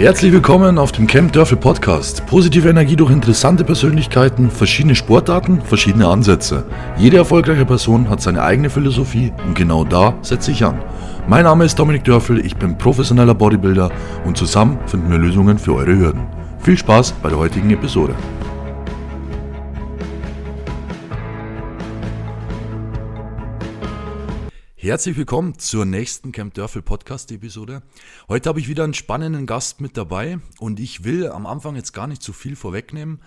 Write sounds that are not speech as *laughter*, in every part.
Herzlich willkommen auf dem Camp Dörfel Podcast. Positive Energie durch interessante Persönlichkeiten, verschiedene Sportarten, verschiedene Ansätze. Jede erfolgreiche Person hat seine eigene Philosophie und genau da setze ich an. Mein Name ist Dominik Dörfel, ich bin professioneller Bodybuilder und zusammen finden wir Lösungen für eure Hürden. Viel Spaß bei der heutigen Episode. Herzlich willkommen zur nächsten Camp Dörfel Podcast Episode. Heute habe ich wieder einen spannenden Gast mit dabei und ich will am Anfang jetzt gar nicht zu viel vorwegnehmen,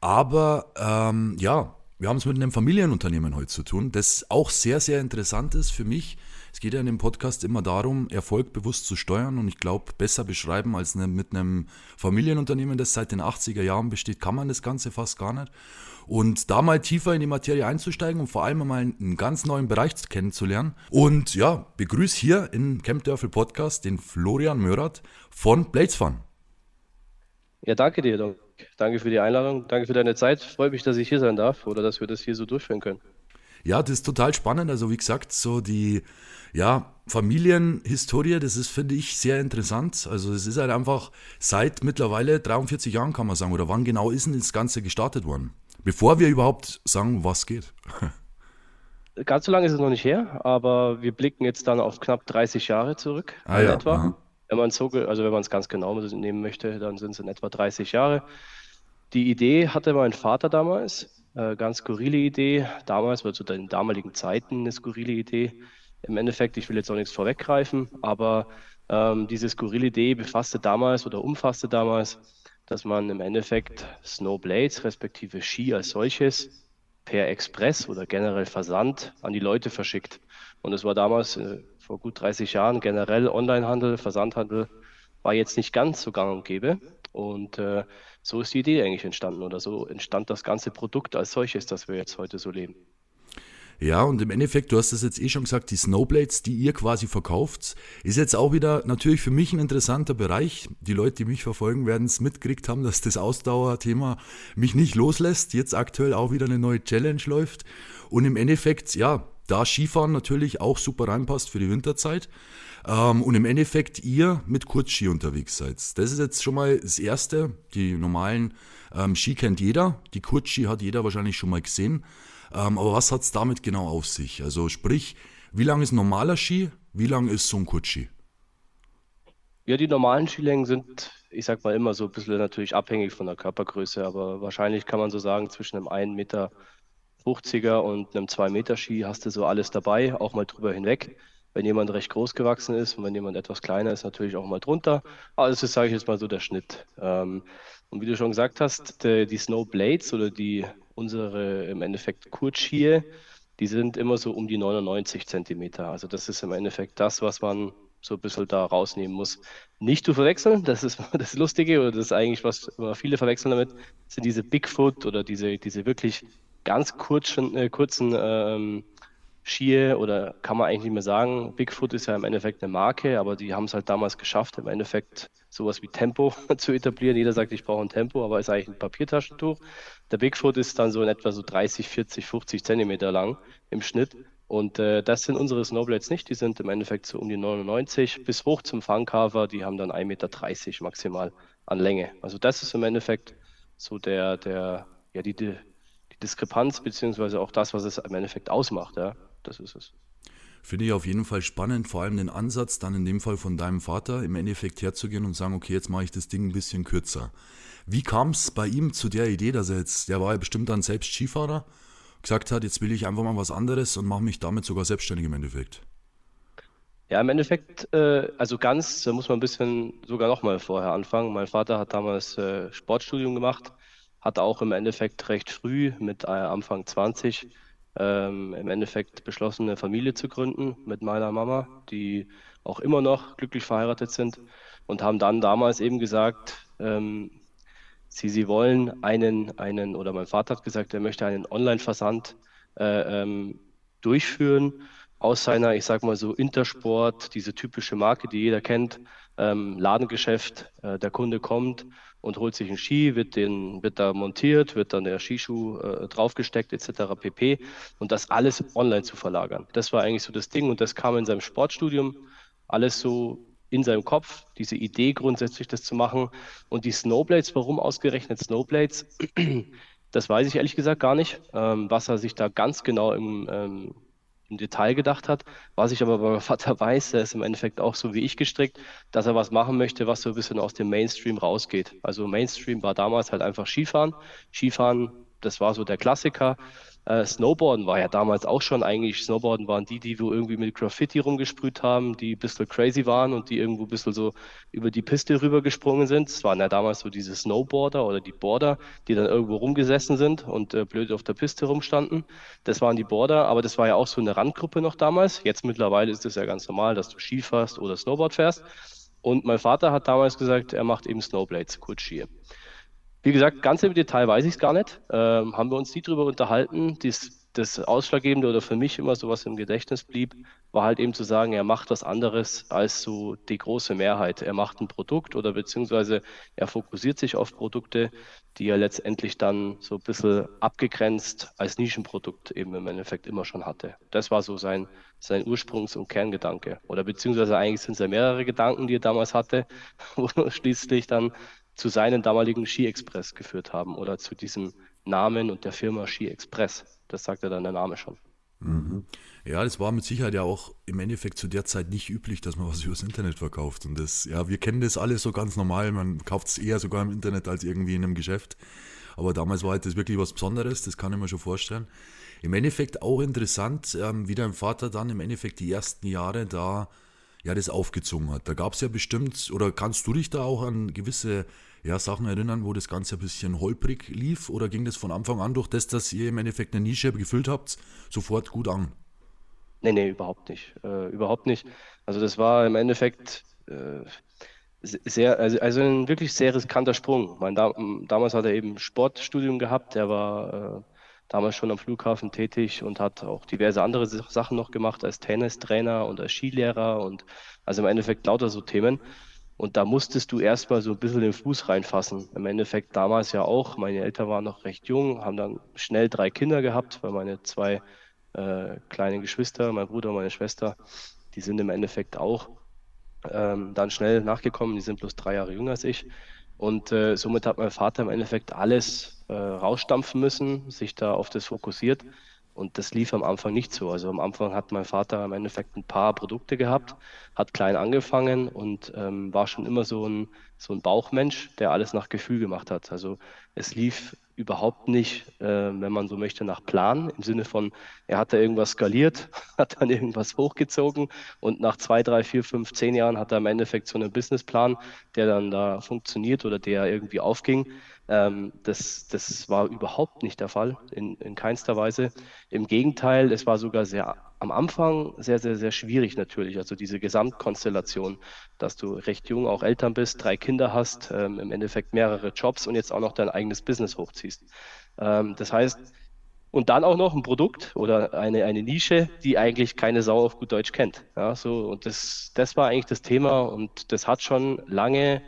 aber ähm, ja, wir haben es mit einem Familienunternehmen heute zu tun, das auch sehr, sehr interessant ist für mich. Es geht ja in dem Podcast immer darum, Erfolg bewusst zu steuern und ich glaube, besser beschreiben als ne, mit einem Familienunternehmen, das seit den 80er Jahren besteht, kann man das Ganze fast gar nicht. Und da mal tiefer in die Materie einzusteigen und vor allem mal einen ganz neuen Bereich kennenzulernen. Und ja, begrüße hier im Camp Dörfel Podcast den Florian Mörath von Blades Fun. Ja, danke dir, Doc. Danke für die Einladung, danke für deine Zeit. Freue mich, dass ich hier sein darf oder dass wir das hier so durchführen können. Ja, das ist total spannend. Also wie gesagt, so die ja, Familienhistorie, das ist, finde ich, sehr interessant. Also es ist halt einfach seit mittlerweile 43 Jahren, kann man sagen, oder wann genau ist denn das Ganze gestartet worden? Bevor wir überhaupt sagen, was geht. Ganz so lange ist es noch nicht her, aber wir blicken jetzt dann auf knapp 30 Jahre zurück ah, ja. etwa. Aha. Wenn man so, also wenn man es ganz genau nehmen möchte, dann sind es in etwa 30 Jahre. Die Idee hatte mein Vater damals, äh, ganz skurrile Idee. Damals, war zu den damaligen Zeiten eine skurrile Idee. Im Endeffekt, ich will jetzt auch nichts vorweggreifen, aber ähm, diese skurrile Idee befasste damals oder umfasste damals dass man im Endeffekt Snowblades respektive Ski als solches per Express oder generell Versand an die Leute verschickt. Und es war damals äh, vor gut 30 Jahren generell Onlinehandel, Versandhandel war jetzt nicht ganz so gang und gäbe. Und äh, so ist die Idee eigentlich entstanden oder so entstand das ganze Produkt als solches, das wir jetzt heute so leben. Ja, und im Endeffekt, du hast es jetzt eh schon gesagt, die Snowblades, die ihr quasi verkauft, ist jetzt auch wieder natürlich für mich ein interessanter Bereich. Die Leute, die mich verfolgen, werden es mitgekriegt haben, dass das Ausdauerthema mich nicht loslässt. Jetzt aktuell auch wieder eine neue Challenge läuft. Und im Endeffekt, ja, da Skifahren natürlich auch super reinpasst für die Winterzeit. Ähm, und im Endeffekt ihr mit Kurzski unterwegs seid. Das ist jetzt schon mal das Erste. Die normalen ähm, Ski kennt jeder. Die Kurzski hat jeder wahrscheinlich schon mal gesehen. Ähm, aber was hat es damit genau auf sich? Also sprich, wie lang ist ein normaler Ski, wie lang ist so ein Kurzski? Ja, die normalen Skilängen sind, ich sag mal immer so ein bisschen natürlich abhängig von der Körpergröße, aber wahrscheinlich kann man so sagen, zwischen einem 1,50 Meter und einem 2 Meter Ski hast du so alles dabei, auch mal drüber hinweg. Wenn jemand recht groß gewachsen ist und wenn jemand etwas kleiner ist, natürlich auch mal drunter. Aber das ist, sage ich jetzt mal so, der Schnitt. Ähm, und wie du schon gesagt hast, die, die Snow Blades oder die unsere im Endeffekt Kurzskier, die sind immer so um die 99 Zentimeter. Also das ist im Endeffekt das, was man so ein bisschen da rausnehmen muss. Nicht zu verwechseln, das ist *laughs* das Lustige oder das ist eigentlich, was viele verwechseln damit, sind diese Bigfoot oder diese, diese wirklich ganz kurzen, äh, kurzen ähm, Skier oder kann man eigentlich nicht mehr sagen. Bigfoot ist ja im Endeffekt eine Marke, aber die haben es halt damals geschafft, im Endeffekt sowas wie Tempo *laughs* zu etablieren. Jeder sagt, ich brauche ein Tempo, aber ist eigentlich ein Papiertaschentuch. Der Bigfoot ist dann so in etwa so 30, 40, 50 Zentimeter lang im Schnitt. Und äh, das sind unsere Snowblades nicht. Die sind im Endeffekt so um die 99 bis hoch zum Fangcover. Die haben dann 1,30 Meter maximal an Länge. Also das ist im Endeffekt so der, der, ja, die, die Diskrepanz, beziehungsweise auch das, was es im Endeffekt ausmacht. Ja. Das ist es. Finde ich auf jeden Fall spannend, vor allem den Ansatz, dann in dem Fall von deinem Vater im Endeffekt herzugehen und sagen, okay, jetzt mache ich das Ding ein bisschen kürzer. Wie kam es bei ihm zu der Idee, dass er jetzt, der war ja bestimmt dann selbst Skifahrer, gesagt hat, jetzt will ich einfach mal was anderes und mache mich damit sogar selbstständig im Endeffekt? Ja, im Endeffekt, äh, also ganz, da muss man ein bisschen sogar noch mal vorher anfangen. Mein Vater hat damals äh, Sportstudium gemacht, hat auch im Endeffekt recht früh mit äh, Anfang 20 ähm, im Endeffekt beschlossen, eine Familie zu gründen mit meiner Mama, die auch immer noch glücklich verheiratet sind und haben dann damals eben gesagt, ähm, sie, sie wollen einen, einen, oder mein Vater hat gesagt, er möchte einen Online-Versand äh, ähm, durchführen aus seiner, ich sag mal so, Intersport, diese typische Marke, die jeder kennt, ähm, Ladengeschäft, äh, der Kunde kommt und holt sich einen Ski, wird, den, wird da montiert, wird dann der Skischuh äh, draufgesteckt etc. pp. Und das alles online zu verlagern. Das war eigentlich so das Ding und das kam in seinem Sportstudium alles so in seinem Kopf, diese Idee grundsätzlich das zu machen. Und die Snowblades, warum ausgerechnet Snowblades? Das weiß ich ehrlich gesagt gar nicht, ähm, was er sich da ganz genau im, ähm, im Detail gedacht hat. Was ich aber bei meinem Vater *laughs* weiß, der ist im Endeffekt auch so wie ich gestrickt, dass er was machen möchte, was so ein bisschen aus dem Mainstream rausgeht. Also Mainstream war damals halt einfach Skifahren. Skifahren, das war so der Klassiker. Äh, Snowboarden war ja damals auch schon eigentlich, Snowboarden waren die, die wo irgendwie mit Graffiti rumgesprüht haben, die ein bisschen crazy waren und die irgendwo ein bisschen so über die Piste rübergesprungen sind. Es waren ja damals so diese Snowboarder oder die Boarder, die dann irgendwo rumgesessen sind und äh, blöd auf der Piste rumstanden. Das waren die Boarder, aber das war ja auch so eine Randgruppe noch damals. Jetzt mittlerweile ist es ja ganz normal, dass du Ski fährst oder Snowboard fährst. Und mein Vater hat damals gesagt, er macht eben Snowblades, Kurzski. Wie gesagt, ganz im Detail weiß ich es gar nicht. Ähm, haben wir uns nie drüber unterhalten. Dies, das Ausschlaggebende oder für mich immer so was im Gedächtnis blieb, war halt eben zu sagen, er macht was anderes als so die große Mehrheit. Er macht ein Produkt oder beziehungsweise er fokussiert sich auf Produkte, die er letztendlich dann so ein bisschen abgegrenzt als Nischenprodukt eben im Endeffekt immer schon hatte. Das war so sein, sein Ursprungs- und Kerngedanke. Oder beziehungsweise eigentlich sind es ja mehrere Gedanken, die er damals hatte, *laughs* wo schließlich dann zu seinen damaligen Ski Express geführt haben oder zu diesem Namen und der Firma Ski Express. Das sagt ja dann der Name schon. Mhm. Ja, das war mit Sicherheit ja auch im Endeffekt zu der Zeit nicht üblich, dass man was *laughs* übers Internet verkauft. Und das, ja, wir kennen das alles so ganz normal. Man kauft es eher sogar im Internet als irgendwie in einem Geschäft. Aber damals war halt das wirklich was Besonderes, das kann ich mir schon vorstellen. Im Endeffekt auch interessant, ähm, wie dein Vater dann im Endeffekt die ersten Jahre da ja das aufgezogen hat. Da gab es ja bestimmt, oder kannst du dich da auch an gewisse ja, Sachen erinnern, wo das Ganze ein bisschen holprig lief? Oder ging das von Anfang an durch das, dass ihr im Endeffekt eine Nische gefüllt habt, sofort gut an? Nee, nee, überhaupt nicht. Äh, überhaupt nicht. Also das war im Endeffekt äh, sehr, also, also ein wirklich sehr riskanter Sprung. Mein, da, damals hat er eben Sportstudium gehabt, der war äh, damals schon am Flughafen tätig und hat auch diverse andere Sachen noch gemacht als Tennistrainer und als Skilehrer und also im Endeffekt lauter so Themen. Und da musstest du erstmal so ein bisschen den Fuß reinfassen. Im Endeffekt damals ja auch. Meine Eltern waren noch recht jung, haben dann schnell drei Kinder gehabt, weil meine zwei äh, kleinen Geschwister, mein Bruder und meine Schwester, die sind im Endeffekt auch ähm, dann schnell nachgekommen. Die sind bloß drei Jahre jünger als ich. Und äh, somit hat mein Vater im Endeffekt alles äh, rausstampfen müssen, sich da auf das fokussiert. Und das lief am Anfang nicht so. Also am Anfang hat mein Vater im Endeffekt ein paar Produkte gehabt, hat klein angefangen und ähm, war schon immer so ein, so ein Bauchmensch, der alles nach Gefühl gemacht hat. Also es lief überhaupt nicht, äh, wenn man so möchte, nach Plan, im Sinne von, er hat da irgendwas skaliert, *laughs* hat dann irgendwas hochgezogen und nach zwei, drei, vier, fünf, zehn Jahren hat er im Endeffekt so einen Businessplan, der dann da funktioniert oder der irgendwie aufging. Ähm, das, das war überhaupt nicht der Fall, in, in keinster Weise. Im Gegenteil, es war sogar sehr am Anfang sehr, sehr, sehr schwierig natürlich. Also diese Gesamtkonstellation, dass du recht jung auch Eltern bist, drei Kinder hast, ähm, im Endeffekt mehrere Jobs und jetzt auch noch dein eigenes Business hochziehst. Ähm, das heißt, und dann auch noch ein Produkt oder eine, eine Nische, die eigentlich keine Sau auf gut Deutsch kennt. Ja, so, und das, das war eigentlich das Thema und das hat schon lange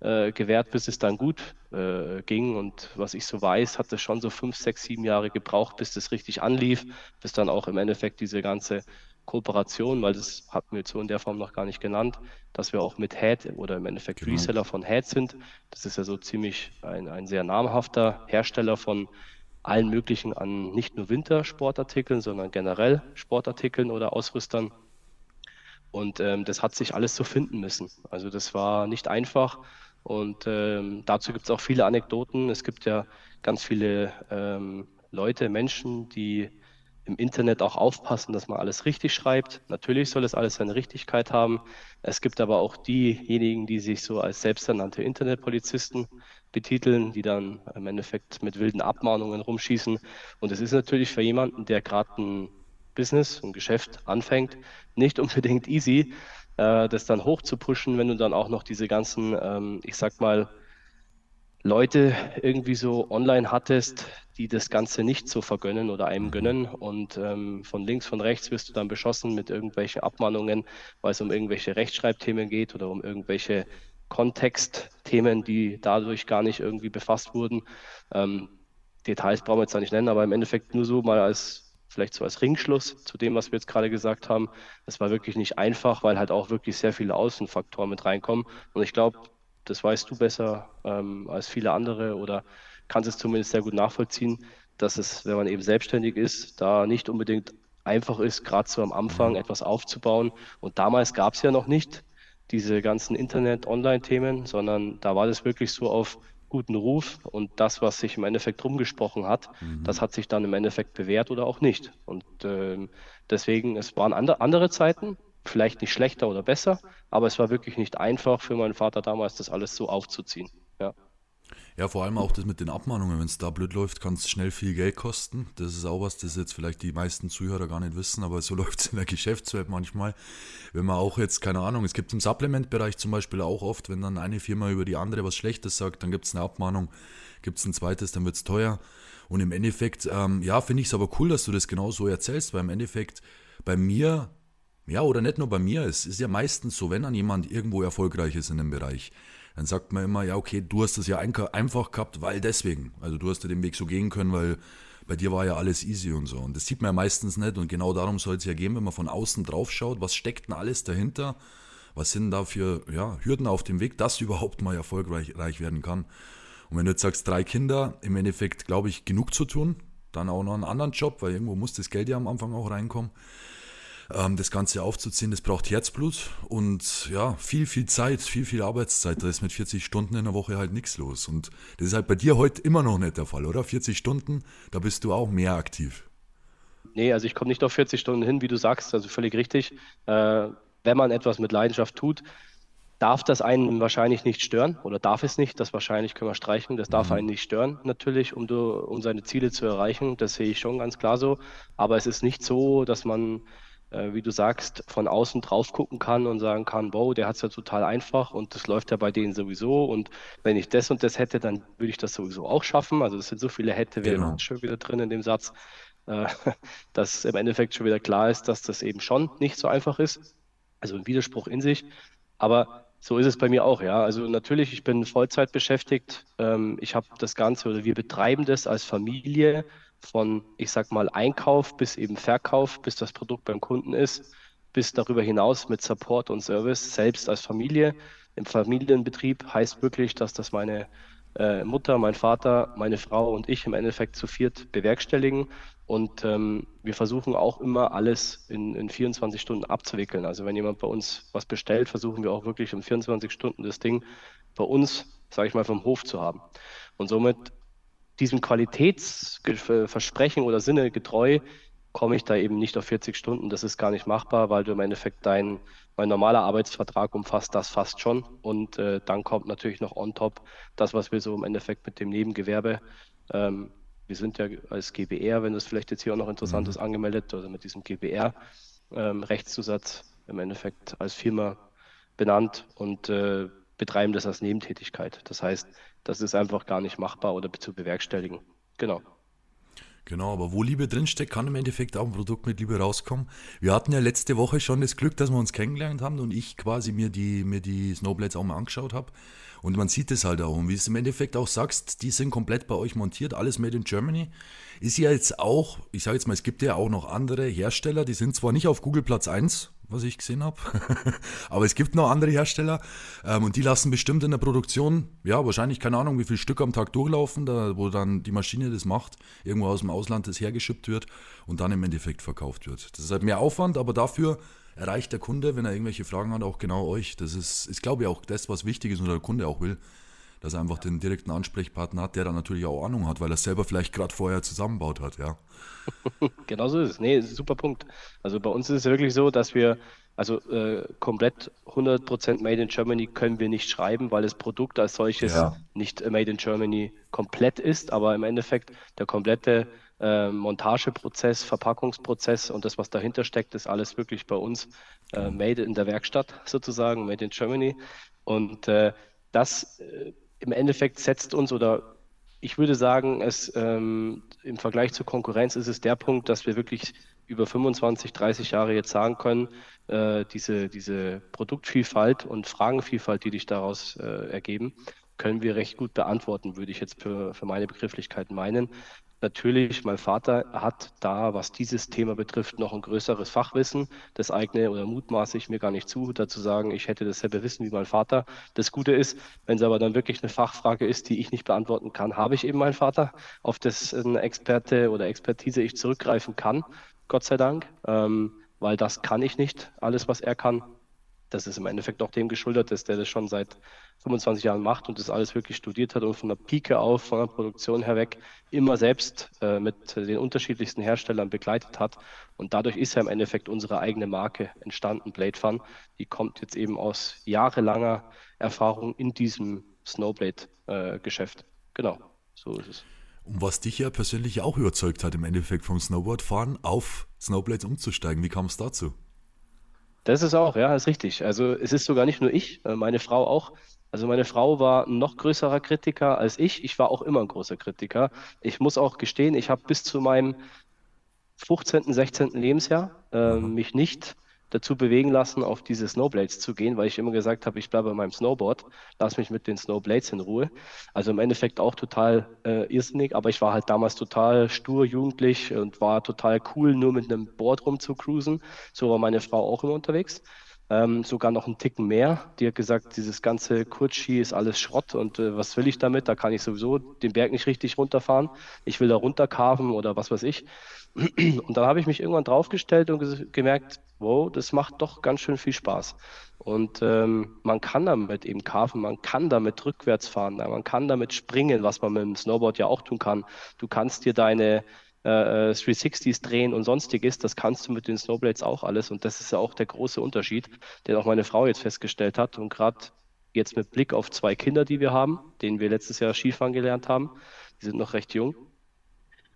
äh, gewährt, bis es dann gut äh, ging. Und was ich so weiß, hat es schon so fünf, sechs, sieben Jahre gebraucht, bis das richtig anlief, bis dann auch im Endeffekt diese ganze Kooperation, weil das hatten wir jetzt so in der Form noch gar nicht genannt, dass wir auch mit Head oder im Endeffekt genau. Reseller von Head sind. Das ist ja so ziemlich ein, ein sehr namhafter Hersteller von allen möglichen an nicht nur Wintersportartikeln, sondern generell Sportartikeln oder Ausrüstern. Und ähm, das hat sich alles so finden müssen. Also das war nicht einfach. Und ähm, dazu gibt es auch viele Anekdoten. Es gibt ja ganz viele ähm, Leute, Menschen, die im Internet auch aufpassen, dass man alles richtig schreibt. Natürlich soll es alles seine Richtigkeit haben. Es gibt aber auch diejenigen, die sich so als selbsternannte Internetpolizisten betiteln, die dann im Endeffekt mit wilden Abmahnungen rumschießen. Und es ist natürlich für jemanden, der gerade ein Business, ein Geschäft anfängt, nicht *laughs* unbedingt easy, äh, das dann hoch zu pushen, wenn du dann auch noch diese ganzen, ähm, ich sag mal, Leute irgendwie so online hattest, die das Ganze nicht so vergönnen oder einem gönnen. Und ähm, von links, von rechts wirst du dann beschossen mit irgendwelchen Abmahnungen, weil es um irgendwelche Rechtschreibthemen geht oder um irgendwelche Kontextthemen, die dadurch gar nicht irgendwie befasst wurden. Ähm, Details brauchen wir jetzt da nicht nennen, aber im Endeffekt nur so mal als vielleicht so als Ringschluss zu dem, was wir jetzt gerade gesagt haben. Es war wirklich nicht einfach, weil halt auch wirklich sehr viele Außenfaktoren mit reinkommen. Und ich glaube, das weißt du besser ähm, als viele andere oder kannst es zumindest sehr gut nachvollziehen, dass es, wenn man eben selbstständig ist, da nicht unbedingt einfach ist, gerade so am Anfang etwas aufzubauen. Und damals gab es ja noch nicht diese ganzen Internet-Online-Themen, sondern da war das wirklich so auf guten Ruf und das, was sich im Endeffekt rumgesprochen hat, mhm. das hat sich dann im Endeffekt bewährt oder auch nicht. Und äh, deswegen, es waren andre, andere Zeiten, vielleicht nicht schlechter oder besser, aber es war wirklich nicht einfach für meinen Vater damals, das alles so aufzuziehen. Ja. Ja, vor allem auch das mit den Abmahnungen. Wenn es da blöd läuft, kann es schnell viel Geld kosten. Das ist auch was, das jetzt vielleicht die meisten Zuhörer gar nicht wissen, aber so *laughs* läuft es in der Geschäftswelt manchmal. Wenn man auch jetzt, keine Ahnung, es gibt im Supplement-Bereich zum Beispiel auch oft, wenn dann eine Firma über die andere was Schlechtes sagt, dann gibt es eine Abmahnung, gibt es ein zweites, dann wird es teuer. Und im Endeffekt, ähm, ja, finde ich es aber cool, dass du das genau so erzählst, weil im Endeffekt bei mir, ja, oder nicht nur bei mir, es ist ja meistens so, wenn dann jemand irgendwo erfolgreich ist in dem Bereich, dann sagt man immer, ja, okay, du hast das ja einfach gehabt, weil deswegen. Also du hast ja den Weg so gehen können, weil bei dir war ja alles easy und so. Und das sieht man ja meistens nicht. Und genau darum soll es ja gehen, wenn man von außen drauf schaut, was steckt denn alles dahinter? Was sind da für ja, Hürden auf dem Weg, dass überhaupt mal erfolgreich werden kann? Und wenn du jetzt sagst, drei Kinder, im Endeffekt, glaube ich, genug zu tun, dann auch noch einen anderen Job, weil irgendwo muss das Geld ja am Anfang auch reinkommen ähm, das Ganze aufzuziehen, das braucht Herzblut und ja, viel, viel Zeit, viel, viel Arbeitszeit. Da ist mit 40 Stunden in der Woche halt nichts los. Und das ist halt bei dir heute immer noch nicht der Fall, oder? 40 Stunden, da bist du auch mehr aktiv. Nee, also ich komme nicht auf 40 Stunden hin, wie du sagst, also völlig richtig. Äh, wenn man etwas mit Leidenschaft tut, darf das einen wahrscheinlich nicht stören oder darf es nicht, das wahrscheinlich können wir streichen, das darf mhm. einen nicht stören natürlich, um, du, um seine Ziele zu erreichen, das sehe ich schon ganz klar so, aber es ist nicht so, dass man äh, wie du sagst, von außen drauf gucken kann und sagen kann, wow, der hat es ja total einfach und das läuft ja bei denen sowieso und wenn ich das und das hätte, dann würde ich das sowieso auch schaffen. Also es sind so viele hätte, wäre genau. schon wieder drin in dem Satz, äh, *laughs* dass im Endeffekt schon wieder klar ist, dass das eben schon nicht so einfach ist. Also ein Widerspruch in sich. Aber so ist es bei mir auch, ja. Also natürlich, ich bin Vollzeit beschäftigt. Ähm, ich habe das Ganze oder wir betreiben das als Familie von, ich sag mal, Einkauf bis eben Verkauf, bis das Produkt beim Kunden ist, bis darüber hinaus mit Support und Service, selbst als Familie. Im Familienbetrieb heißt wirklich, dass das meine äh, Mutter, mein Vater, meine Frau und ich im Endeffekt zu viert bewerkstelligen. Und ähm, wir versuchen auch immer alles in, in 24 Stunden abzuwickeln. Also wenn jemand bei uns was bestellt, versuchen wir auch wirklich in 24 Stunden das Ding bei uns, sage ich mal, vom Hof zu haben. Und somit diesem Qualitätsversprechen oder Sinne getreu komme ich da eben nicht auf 40 Stunden. Das ist gar nicht machbar, weil du im Endeffekt dein, mein normaler Arbeitsvertrag umfasst das fast schon. Und äh, dann kommt natürlich noch on top das, was wir so im Endeffekt mit dem Nebengewerbe, ähm, wir sind ja als GBR, wenn das vielleicht jetzt hier auch noch interessant mhm. ist, angemeldet, oder mit diesem GBR ähm, Rechtszusatz im Endeffekt als Firma benannt und äh, betreiben das als Nebentätigkeit. Das heißt, das ist einfach gar nicht machbar oder zu bewerkstelligen. Genau. Genau, aber wo Liebe drinsteckt, kann im Endeffekt auch ein Produkt mit Liebe rauskommen. Wir hatten ja letzte Woche schon das Glück, dass wir uns kennengelernt haben und ich quasi mir die, mir die Snowblades auch mal angeschaut habe. Und man sieht es halt auch. Und wie du es im Endeffekt auch sagst, die sind komplett bei euch montiert, alles made in Germany. Ist ja jetzt auch, ich sage jetzt mal, es gibt ja auch noch andere Hersteller, die sind zwar nicht auf Google Platz 1, was ich gesehen habe. *laughs* Aber es gibt noch andere Hersteller ähm, und die lassen bestimmt in der Produktion, ja, wahrscheinlich keine Ahnung, wie viel Stück am Tag durchlaufen, da, wo dann die Maschine das macht, irgendwo aus dem Ausland das hergeschippt wird und dann im Endeffekt verkauft wird. Das ist halt mehr Aufwand, aber dafür erreicht der Kunde, wenn er irgendwelche Fragen hat, auch genau euch. Das ist, ist glaube ich, auch das, was wichtig ist und der Kunde auch will dass er einfach den direkten Ansprechpartner hat, der dann natürlich auch Ahnung hat, weil er selber vielleicht gerade vorher zusammenbaut hat, ja. *laughs* genau so ist es. Nee, super Punkt. Also bei uns ist es wirklich so, dass wir, also äh, komplett 100% Made in Germany können wir nicht schreiben, weil das Produkt als solches ja. nicht Made in Germany komplett ist, aber im Endeffekt der komplette äh, Montageprozess, Verpackungsprozess und das, was dahinter steckt, ist alles wirklich bei uns äh, made in der Werkstatt sozusagen, made in Germany. Und äh, das äh, im Endeffekt setzt uns oder ich würde sagen, es ähm, im Vergleich zur Konkurrenz ist es der Punkt, dass wir wirklich über 25, 30 Jahre jetzt sagen können, äh, diese, diese Produktvielfalt und Fragenvielfalt, die sich daraus äh, ergeben, können wir recht gut beantworten, würde ich jetzt für, für meine Begrifflichkeiten meinen. Natürlich, mein Vater hat da, was dieses Thema betrifft, noch ein größeres Fachwissen. Das eigne oder mutmaße ich mir gar nicht zu, dazu sagen, ich hätte dasselbe Wissen wie mein Vater. Das Gute ist, wenn es aber dann wirklich eine Fachfrage ist, die ich nicht beantworten kann, habe ich eben meinen Vater, auf dessen Experte oder Expertise ich zurückgreifen kann, Gott sei Dank, ähm, weil das kann ich nicht, alles, was er kann das ist im Endeffekt auch dem geschuldet, dass der das schon seit 25 Jahren macht und das alles wirklich studiert hat und von der Pike auf, von der Produktion herweg immer selbst äh, mit den unterschiedlichsten Herstellern begleitet hat. Und dadurch ist ja im Endeffekt unsere eigene Marke entstanden, Blade Fun. Die kommt jetzt eben aus jahrelanger Erfahrung in diesem Snowblade-Geschäft. Äh, genau, so ist es. Und was dich ja persönlich auch überzeugt hat, im Endeffekt vom Snowboardfahren auf Snowblades umzusteigen. Wie kam es dazu? Das ist auch, ja, ist richtig. Also es ist sogar nicht nur ich, äh, meine Frau auch. Also meine Frau war ein noch größerer Kritiker als ich. Ich war auch immer ein großer Kritiker. Ich muss auch gestehen, ich habe bis zu meinem 15., 16. Lebensjahr äh, mich nicht dazu bewegen lassen, auf diese Snowblades zu gehen, weil ich immer gesagt habe, ich bleibe bei meinem Snowboard, lass mich mit den Snowblades in Ruhe. Also im Endeffekt auch total äh, irrsinnig, aber ich war halt damals total stur, jugendlich und war total cool, nur mit einem Board rumzucruisen. So war meine Frau auch immer unterwegs. Ähm, sogar noch einen Ticken mehr. Die hat gesagt, dieses ganze Kurzski ist alles Schrott und äh, was will ich damit? Da kann ich sowieso den Berg nicht richtig runterfahren. Ich will da runterkarven oder was weiß ich. *clears throat* Und dann habe ich mich irgendwann draufgestellt und gemerkt, wow, das macht doch ganz schön viel Spaß. Und ähm, man kann damit eben karven, man kann damit rückwärts fahren, man kann damit springen, was man mit dem Snowboard ja auch tun kann. Du kannst dir deine äh, 360s äh, drehen und sonstiges, das kannst du mit den Snowblades auch alles. Und das ist ja auch der große Unterschied, den auch meine Frau jetzt festgestellt hat. Und gerade jetzt mit Blick auf zwei Kinder, die wir haben, denen wir letztes Jahr Skifahren gelernt haben, die sind noch recht jung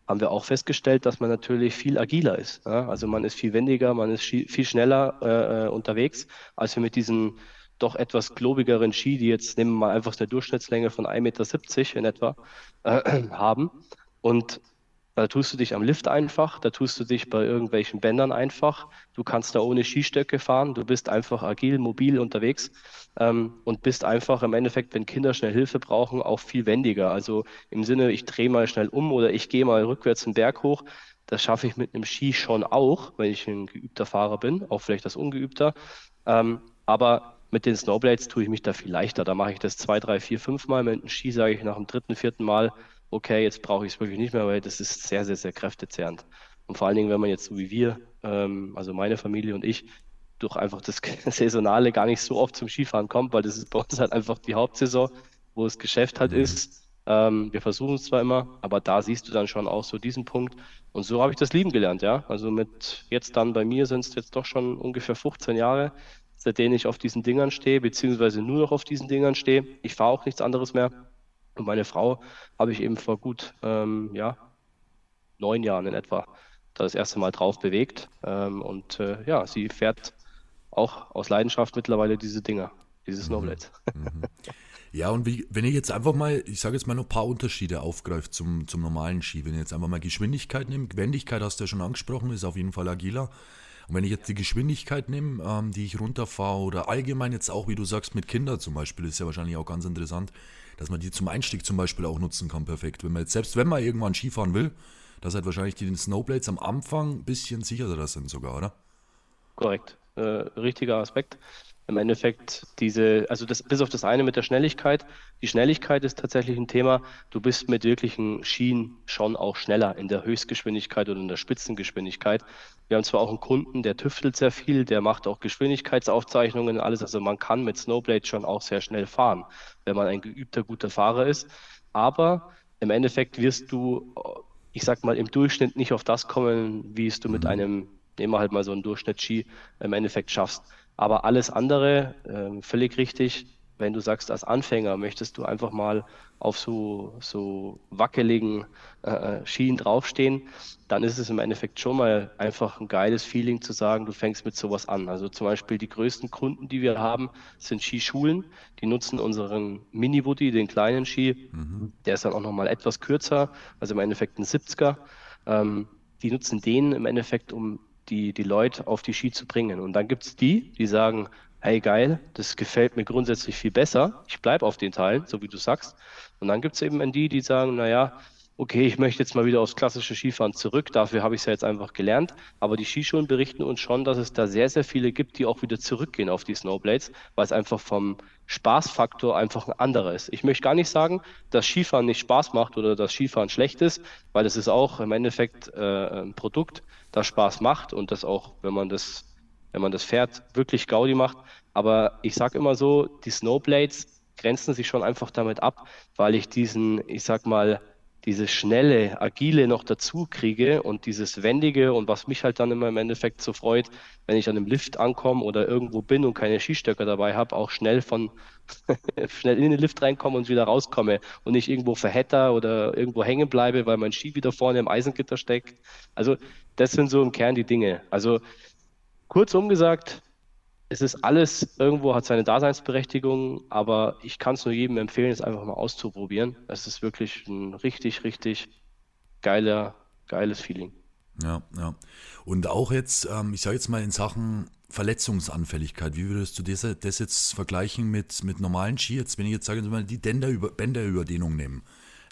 haben wir auch festgestellt, dass man natürlich viel agiler ist. Ja? Also man ist viel wendiger, man ist viel schneller äh, äh, unterwegs, als wir mit diesen doch etwas globigeren Ski, die jetzt nehmen wir mal einfach eine Durchschnittslänge von 1,70 Meter in etwa äh, haben. Und da tust du dich am Lift einfach, da tust du dich bei irgendwelchen Bändern einfach. Du kannst da ohne Skistöcke fahren, du bist einfach agil, mobil unterwegs ähm, und bist einfach im Endeffekt, wenn Kinder schnell Hilfe brauchen, auch viel wendiger. Also im Sinne, ich drehe mal schnell um oder ich gehe mal rückwärts einen Berg hoch. Das schaffe ich mit einem Ski schon auch, wenn ich ein geübter Fahrer bin, auch vielleicht das ungeübter. Ähm, aber mit den Snowblades tue ich mich da viel leichter. Da mache ich das zwei, drei, vier, fünf Mal. Mit dem Ski sage ich nach dem dritten, vierten Mal, okay, jetzt brauche ich es wirklich nicht mehr, weil das ist sehr, sehr, sehr kräftezehrend. Und vor allen Dingen, wenn man jetzt so wie wir, ähm, also meine Familie und ich, durch einfach das *laughs* Saisonale gar nicht so oft zum Skifahren kommt, weil das ist bei uns halt einfach die Hauptsaison, wo das Geschäft halt ist. Ähm, wir versuchen es zwar immer, aber da siehst du dann schon auch so diesen Punkt. Und so habe ich das lieben gelernt, ja. Also mit jetzt dann bei mir sind es jetzt doch schon ungefähr 15 Jahre, seitdem ich auf diesen Dingern stehe, beziehungsweise nur noch auf diesen Dingern stehe. Ich fahre auch nichts anderes mehr. Und meine Frau habe ich eben vor gut ähm, ja, neun Jahren in etwa da das erste Mal drauf bewegt. Ähm, und äh, ja, sie fährt auch aus Leidenschaft mittlerweile diese Dinger, diese mhm. Snowblades. Mhm. Ja, und wie, wenn ich jetzt einfach mal, ich sage jetzt mal noch ein paar Unterschiede aufgreife zum, zum normalen Ski, wenn ich jetzt einfach mal Geschwindigkeit nehme, Wendigkeit hast du ja schon angesprochen, ist auf jeden Fall agiler. Und wenn ich jetzt die Geschwindigkeit nehme, ähm, die ich runterfahre oder allgemein jetzt auch, wie du sagst, mit Kindern zum Beispiel, ist ja wahrscheinlich auch ganz interessant, dass man die zum Einstieg zum Beispiel auch nutzen kann, perfekt. Wenn man jetzt, selbst wenn man irgendwann Skifahren will, dass halt wahrscheinlich die Snowblades am Anfang ein bisschen sicherer sind sogar, oder? Korrekt. Äh, richtiger Aspekt im Endeffekt diese, also das, bis auf das eine mit der Schnelligkeit. Die Schnelligkeit ist tatsächlich ein Thema. Du bist mit wirklichen Schienen schon auch schneller in der Höchstgeschwindigkeit oder in der Spitzengeschwindigkeit. Wir haben zwar auch einen Kunden, der tüftelt sehr viel, der macht auch Geschwindigkeitsaufzeichnungen, alles. Also man kann mit Snowblade schon auch sehr schnell fahren, wenn man ein geübter, guter Fahrer ist. Aber im Endeffekt wirst du, ich sag mal, im Durchschnitt nicht auf das kommen, wie es du mit mhm. einem, nehmen wir halt mal so einen Durchschnitt-Ski, im Endeffekt schaffst. Aber alles andere, äh, völlig richtig, wenn du sagst, als Anfänger möchtest du einfach mal auf so, so wackeligen äh, äh, Schienen draufstehen, dann ist es im Endeffekt schon mal einfach ein geiles Feeling zu sagen, du fängst mit sowas an. Also zum Beispiel die größten Kunden, die wir haben, sind Skischulen. Die nutzen unseren Mini-Woody, den kleinen Ski. Mhm. Der ist dann auch nochmal etwas kürzer, also im Endeffekt ein 70er. Ähm, die nutzen den im Endeffekt, um die, die Leute auf die Ski zu bringen. Und dann gibt es die, die sagen, hey geil, das gefällt mir grundsätzlich viel besser, ich bleibe auf den Teilen, so wie du sagst. Und dann gibt es eben die, die sagen, naja, okay, ich möchte jetzt mal wieder aufs klassische Skifahren zurück, dafür habe ich es ja jetzt einfach gelernt. Aber die Skischulen berichten uns schon, dass es da sehr, sehr viele gibt, die auch wieder zurückgehen auf die Snowblades, weil es einfach vom Spaßfaktor einfach ein anderer ist. Ich möchte gar nicht sagen, dass Skifahren nicht Spaß macht oder dass Skifahren schlecht ist, weil es ist auch im Endeffekt äh, ein Produkt, das Spaß macht und das auch, wenn man das, wenn man das fährt, wirklich Gaudi macht. Aber ich sage immer so, die Snowblades grenzen sich schon einfach damit ab, weil ich diesen, ich sag mal, dieses schnelle, agile noch dazu kriege und dieses wendige und was mich halt dann immer im Endeffekt so freut, wenn ich an einem Lift ankomme oder irgendwo bin und keine Skistöcker dabei habe, auch schnell von *laughs* schnell in den Lift reinkomme und wieder rauskomme und nicht irgendwo verhetter oder irgendwo hängen bleibe, weil mein Ski wieder vorne im Eisengitter steckt. Also das sind so im Kern die Dinge. Also kurzum gesagt, es ist alles, irgendwo hat seine Daseinsberechtigung, aber ich kann es nur jedem empfehlen, es einfach mal auszuprobieren. Es ist wirklich ein richtig, richtig geiler, geiles Feeling. Ja, ja. Und auch jetzt, ähm, ich sage jetzt mal in Sachen Verletzungsanfälligkeit, wie würdest du das, das jetzt vergleichen mit, mit normalen Ski? Jetzt, wenn ich jetzt sage, mal die Bänderüber, Bänderüberdehnung nehmen.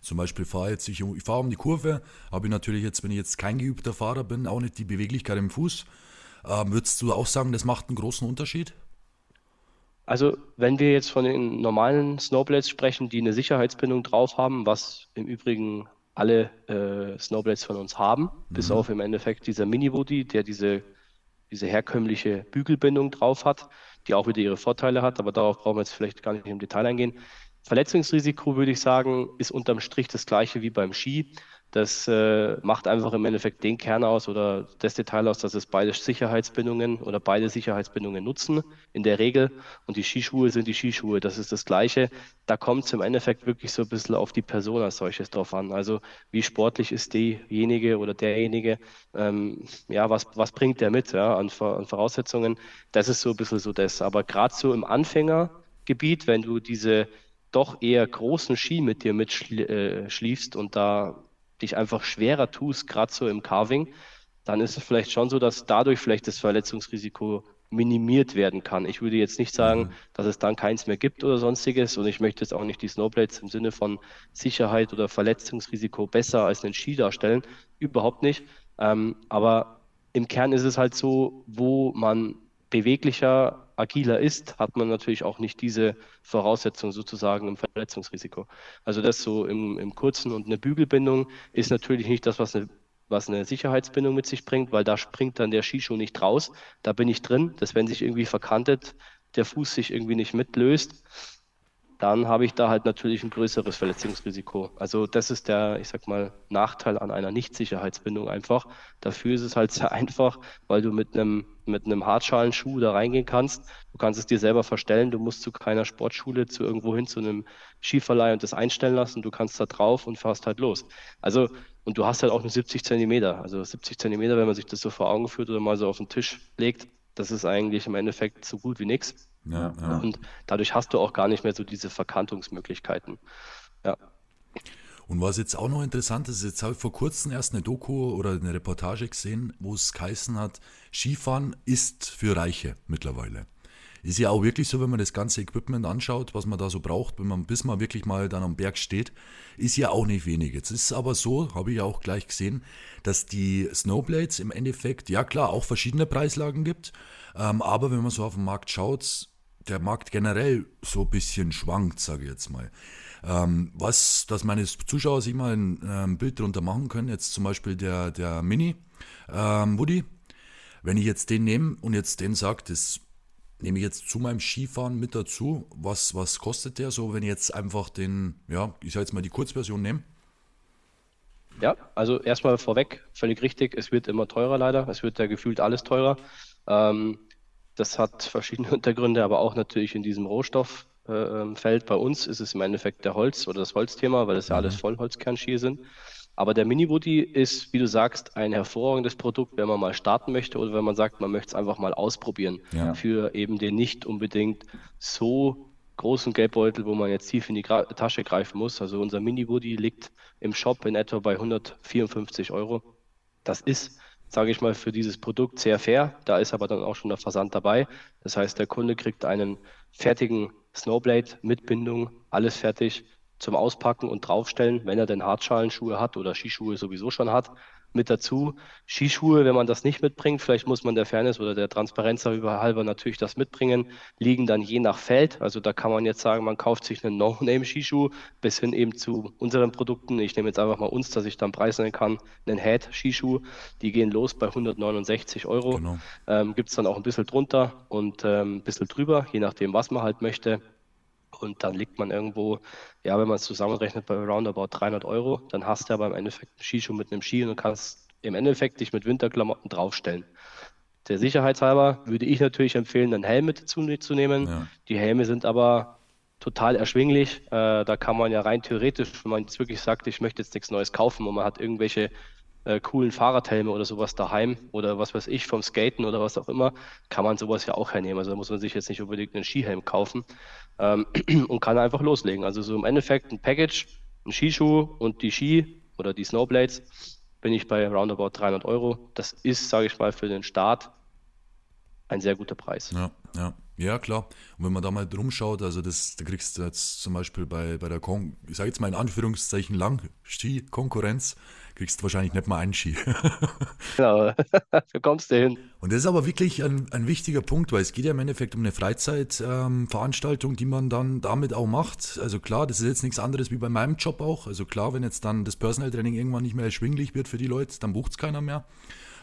Zum Beispiel fahre jetzt, ich, ich fahre um die Kurve, habe ich natürlich jetzt, wenn ich jetzt kein geübter Fahrer bin, auch nicht die Beweglichkeit im Fuß. Ähm, würdest du auch sagen, das macht einen großen Unterschied? Also, wenn wir jetzt von den normalen Snowblades sprechen, die eine Sicherheitsbindung drauf haben, was im Übrigen alle äh, Snowblades von uns haben, mhm. bis auf im Endeffekt dieser Mini-Woody, der diese, diese herkömmliche Bügelbindung drauf hat, die auch wieder ihre Vorteile hat, aber darauf brauchen wir jetzt vielleicht gar nicht im Detail eingehen. Verletzungsrisiko, würde ich sagen, ist unterm Strich das gleiche wie beim Ski. Das äh, macht einfach im Endeffekt den Kern aus oder das Detail aus, dass es beide Sicherheitsbindungen oder beide Sicherheitsbindungen nutzen in der Regel. Und die Skischuhe sind die Skischuhe, das ist das Gleiche. Da kommt es im Endeffekt wirklich so ein bisschen auf die Person als solches drauf an. Also wie sportlich ist diejenige oder derjenige, ähm, ja, was, was bringt der mit ja, an, an Voraussetzungen? Das ist so ein bisschen so das. Aber gerade so im Anfängergebiet, wenn du diese doch eher großen Ski mit dir mitschliefst äh, und da dich einfach schwerer tust, gerade so im Carving, dann ist es vielleicht schon so, dass dadurch vielleicht das Verletzungsrisiko minimiert werden kann. Ich würde jetzt nicht sagen, mhm. dass es dann keins mehr gibt oder sonstiges und ich möchte jetzt auch nicht die Snowblades im Sinne von Sicherheit oder Verletzungsrisiko besser als einen Ski darstellen. Überhaupt nicht. Ähm, aber im Kern ist es halt so, wo man beweglicher, agiler ist, hat man natürlich auch nicht diese Voraussetzung sozusagen im Verletzungsrisiko. Also das so im, im Kurzen und eine Bügelbindung ist natürlich nicht das, was eine, was eine Sicherheitsbindung mit sich bringt, weil da springt dann der Skischuh nicht raus. Da bin ich drin, dass wenn sich irgendwie verkantet, der Fuß sich irgendwie nicht mitlöst, dann habe ich da halt natürlich ein größeres Verletzungsrisiko. Also das ist der, ich sag mal, Nachteil an einer Nicht-Sicherheitsbindung einfach. Dafür ist es halt sehr *laughs* einfach, weil du mit einem mit einem Hartschalenschuh da reingehen kannst. Du kannst es dir selber verstellen. Du musst zu keiner Sportschule, zu irgendwo hin, zu einem Skiverleih und das einstellen lassen. Du kannst da drauf und fährst halt los. Also, und du hast halt auch nur 70 Zentimeter. Also 70 Zentimeter, wenn man sich das so vor Augen führt oder mal so auf den Tisch legt, das ist eigentlich im Endeffekt so gut wie nichts. Ja, ja. Und dadurch hast du auch gar nicht mehr so diese Verkantungsmöglichkeiten. Ja. Und was jetzt auch noch interessant ist, jetzt habe ich vor kurzem erst eine Doku oder eine Reportage gesehen, wo es geheißen hat, Skifahren ist für Reiche mittlerweile. Ist ja auch wirklich so, wenn man das ganze Equipment anschaut, was man da so braucht, wenn man, bis man wirklich mal dann am Berg steht, ist ja auch nicht wenig. Jetzt ist es aber so, habe ich ja auch gleich gesehen, dass die Snowblades im Endeffekt, ja klar, auch verschiedene Preislagen gibt, ähm, aber wenn man so auf den Markt schaut, der Markt generell so ein bisschen schwankt, sage ich jetzt mal. Ähm, was, dass meine Zuschauer sich mal ein, ein Bild darunter machen können, jetzt zum Beispiel der, der Mini ähm, Woody, wenn ich jetzt den nehme und jetzt den sage, das nehme ich jetzt zu meinem Skifahren mit dazu. Was, was kostet der so, wenn ich jetzt einfach den, ja, ich sage jetzt mal die Kurzversion nehme? Ja, also erstmal vorweg, völlig richtig, es wird immer teurer leider. Es wird ja gefühlt alles teurer. Ähm, das hat verschiedene *laughs* Hintergründe, aber auch natürlich in diesem Rohstofffeld. Äh, Bei uns ist es im Endeffekt der Holz oder das Holzthema, weil es ja alles mhm. Vollholzkernskier sind. Aber der Mini-Woody ist, wie du sagst, ein hervorragendes Produkt, wenn man mal starten möchte oder wenn man sagt, man möchte es einfach mal ausprobieren ja. für eben den nicht unbedingt so großen Geldbeutel, wo man jetzt tief in die Gra Tasche greifen muss. Also unser Mini-Woody liegt im Shop in etwa bei 154 Euro. Das ist, sage ich mal, für dieses Produkt sehr fair. Da ist aber dann auch schon der Versand dabei. Das heißt, der Kunde kriegt einen fertigen Snowblade mit Bindung, alles fertig zum Auspacken und draufstellen, wenn er denn Hartschalenschuhe hat oder Skischuhe sowieso schon hat mit dazu. Skischuhe, wenn man das nicht mitbringt, vielleicht muss man der Fairness oder der Transparenz halber natürlich das mitbringen, liegen dann je nach Feld. Also da kann man jetzt sagen, man kauft sich einen No-Name-Skischuh bis hin eben zu unseren Produkten. Ich nehme jetzt einfach mal uns, dass ich dann Preis nennen kann, einen Head-Skischuh. Die gehen los bei 169 Euro. Genau. Ähm, Gibt es dann auch ein bisschen drunter und ähm, ein bisschen drüber, je nachdem, was man halt möchte. Und dann liegt man irgendwo, ja, wenn man es zusammenrechnet, bei roundabout 300 Euro. Dann hast du aber im Endeffekt einen Skischuh mit einem Ski und kannst im Endeffekt dich mit Winterklamotten draufstellen. Der Sicherheitshalber würde ich natürlich empfehlen, einen Helm mit zu, zu nehmen. Ja. Die Helme sind aber total erschwinglich. Äh, da kann man ja rein theoretisch, wenn man jetzt wirklich sagt, ich möchte jetzt nichts Neues kaufen und man hat irgendwelche äh, coolen Fahrradhelme oder sowas daheim oder was weiß ich vom Skaten oder was auch immer, kann man sowas ja auch hernehmen. Also da muss man sich jetzt nicht unbedingt einen Skihelm kaufen ähm, *clears throat* und kann einfach loslegen. Also so im Endeffekt ein Package, ein Skischuh und die Ski oder die Snowblades bin ich bei roundabout 300 Euro. Das ist, sage ich mal, für den Start ein sehr guter Preis. Ja, ja. Ja, klar. Und wenn man da mal drum schaut, also das, da kriegst du jetzt zum Beispiel bei, bei der, Kon ich sage jetzt mal in Anführungszeichen Lang-Ski-Konkurrenz, kriegst du wahrscheinlich nicht mal einen Ski. *laughs* genau, *laughs* da kommst du hin. Und das ist aber wirklich ein, ein wichtiger Punkt, weil es geht ja im Endeffekt um eine Freizeitveranstaltung, ähm, die man dann damit auch macht. Also klar, das ist jetzt nichts anderes wie bei meinem Job auch. Also klar, wenn jetzt dann das Personal Training irgendwann nicht mehr erschwinglich wird für die Leute, dann bucht es keiner mehr.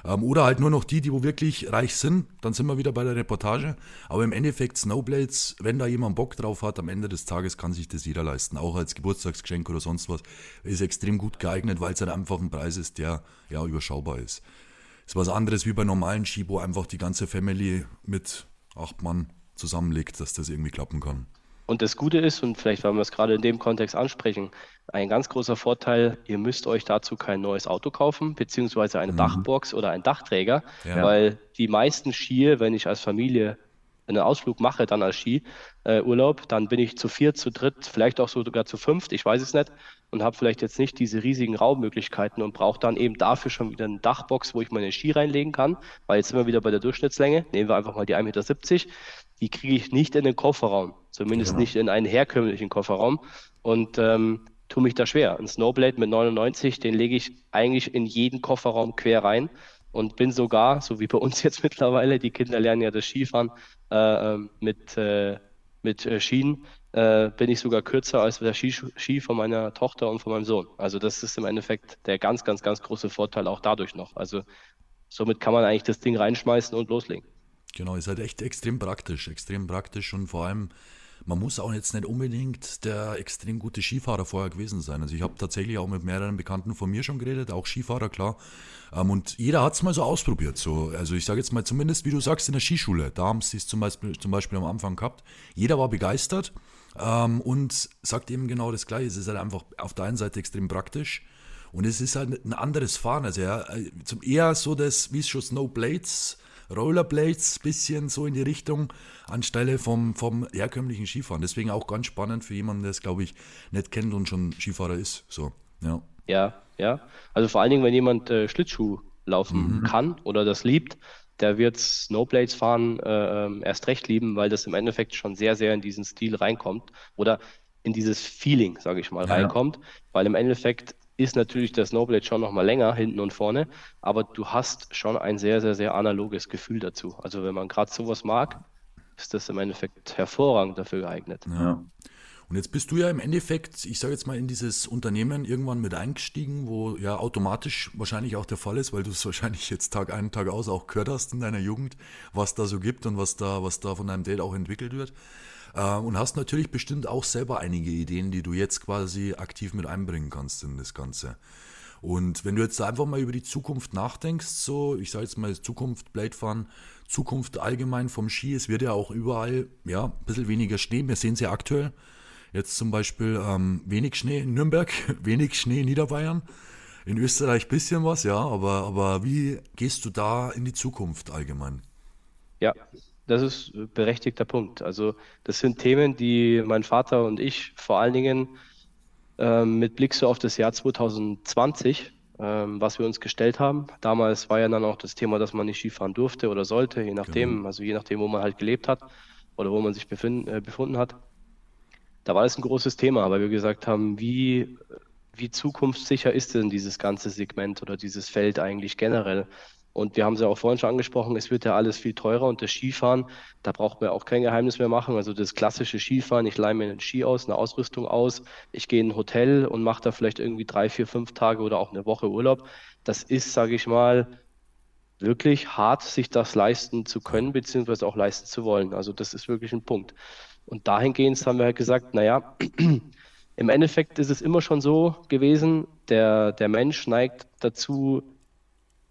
Ähm, oder halt nur noch die, die wo wirklich reich sind. Dann sind wir wieder bei der Reportage. Aber im Endeffekt Snowblades, wenn da jemand Bock drauf hat, am Ende des Tages kann sich das jeder leisten. Auch als Geburtstagsgeschenk oder sonst was. Ist extrem gut geeignet, weil es halt einfach ein Preis ist, der ja überschaubar ist. Ist was anderes wie bei normalen Ski, wo einfach die ganze Family mit acht Mann zusammenlegt, dass das irgendwie klappen kann. Und das Gute ist, und vielleicht wollen wir es gerade in dem Kontext ansprechen, ein ganz großer Vorteil, ihr müsst euch dazu kein neues Auto kaufen, beziehungsweise eine mhm. Dachbox oder ein Dachträger, ja. weil die meisten Skier, wenn ich als Familie einen Ausflug mache, dann als Skiurlaub, äh, dann bin ich zu viert, zu dritt, vielleicht auch sogar zu fünft, ich weiß es nicht, und habe vielleicht jetzt nicht diese riesigen Raummöglichkeiten und brauche dann eben dafür schon wieder eine Dachbox, wo ich meine Ski reinlegen kann, weil jetzt sind wir wieder bei der Durchschnittslänge, nehmen wir einfach mal die 1,70 Meter, die kriege ich nicht in den Kofferraum, zumindest genau. nicht in einen herkömmlichen Kofferraum und ähm, tue mich da schwer. Ein Snowblade mit 99, den lege ich eigentlich in jeden Kofferraum quer rein und bin sogar, so wie bei uns *laughs* jetzt mittlerweile, die Kinder lernen ja das Skifahren äh, ähm, mit, äh, mit äh, Schienen, äh, bin ich sogar kürzer als der Ski, Ski von meiner Tochter und von meinem Sohn. Also das ist im Endeffekt der ganz, ganz, ganz große Vorteil auch dadurch noch. Also somit kann man eigentlich das Ding reinschmeißen und loslegen. Genau, ist halt echt extrem praktisch, extrem praktisch und vor allem, man muss auch jetzt nicht unbedingt der extrem gute Skifahrer vorher gewesen sein. Also ich habe tatsächlich auch mit mehreren Bekannten von mir schon geredet, auch Skifahrer, klar. Ähm, und jeder hat es mal so ausprobiert. So. Also ich sage jetzt mal zumindest, wie du sagst, in der Skischule, da haben sie es zum Beispiel, zum Beispiel am Anfang gehabt. Jeder war begeistert ähm, und sagt eben genau das Gleiche. Es ist halt einfach auf der einen Seite extrem praktisch. Und es ist halt ein anderes Fahren. Also äh, eher so das, wie es schon Snowblades Rollerblades, bisschen so in die Richtung, anstelle vom, vom herkömmlichen Skifahren. Deswegen auch ganz spannend für jemanden, der es, glaube ich, nicht kennt und schon Skifahrer ist. So, ja. Ja, ja. Also vor allen Dingen, wenn jemand äh, Schlittschuh laufen mhm. kann oder das liebt, der wird Snowblades fahren äh, ähm, erst recht lieben, weil das im Endeffekt schon sehr, sehr in diesen Stil reinkommt oder in dieses Feeling, sage ich mal, ja. reinkommt, weil im Endeffekt ist natürlich der Snowblade schon nochmal länger hinten und vorne, aber du hast schon ein sehr, sehr, sehr analoges Gefühl dazu. Also wenn man gerade sowas mag, ist das im Endeffekt hervorragend dafür geeignet. Ja. Und jetzt bist du ja im Endeffekt, ich sage jetzt mal, in dieses Unternehmen irgendwann mit eingestiegen, wo ja automatisch wahrscheinlich auch der Fall ist, weil du es *laughs* wahrscheinlich jetzt Tag ein, Tag aus auch gehört hast in deiner Jugend, was da so gibt und was da, was da von deinem Date auch entwickelt wird. Äh, und hast natürlich bestimmt auch selber einige Ideen, die du jetzt quasi aktiv mit einbringen kannst in das Ganze. Und wenn du jetzt einfach mal über die Zukunft nachdenkst, so, ich sage jetzt mal Zukunft Bladefahren, Zukunft allgemein vom Ski, es wird ja auch überall, ja, ein bisschen weniger Schnee, wir sehen es ja aktuell. Jetzt zum Beispiel ähm, wenig Schnee in Nürnberg, *laughs* wenig Schnee in Niederbayern. In Österreich ein bisschen was, ja, aber, aber wie gehst du da in die Zukunft allgemein? Ja, das ist ein berechtigter Punkt. Also das sind Themen, die mein Vater und ich vor allen Dingen ähm, mit Blick so auf das Jahr 2020, ähm, was wir uns gestellt haben. Damals war ja dann auch das Thema, dass man nicht Skifahren durfte oder sollte, je nachdem, genau. also je nachdem, wo man halt gelebt hat oder wo man sich befind, äh, befunden hat. da war das ein großes Thema, weil wir gesagt haben, wie, wie zukunftssicher ist denn dieses ganze Segment oder dieses Feld eigentlich generell? Und wir haben es ja auch vorhin schon angesprochen, es wird ja alles viel teurer und das Skifahren, da braucht man auch kein Geheimnis mehr machen. Also das klassische Skifahren, ich leihe mir einen Ski aus, eine Ausrüstung aus, ich gehe in ein Hotel und mache da vielleicht irgendwie drei, vier, fünf Tage oder auch eine Woche Urlaub. Das ist, sage ich mal, wirklich hart, sich das leisten zu können, beziehungsweise auch leisten zu wollen. Also das ist wirklich ein Punkt. Und dahingehend haben wir halt gesagt, naja, *clears throat* im Endeffekt ist es immer schon so gewesen, der, der Mensch neigt dazu,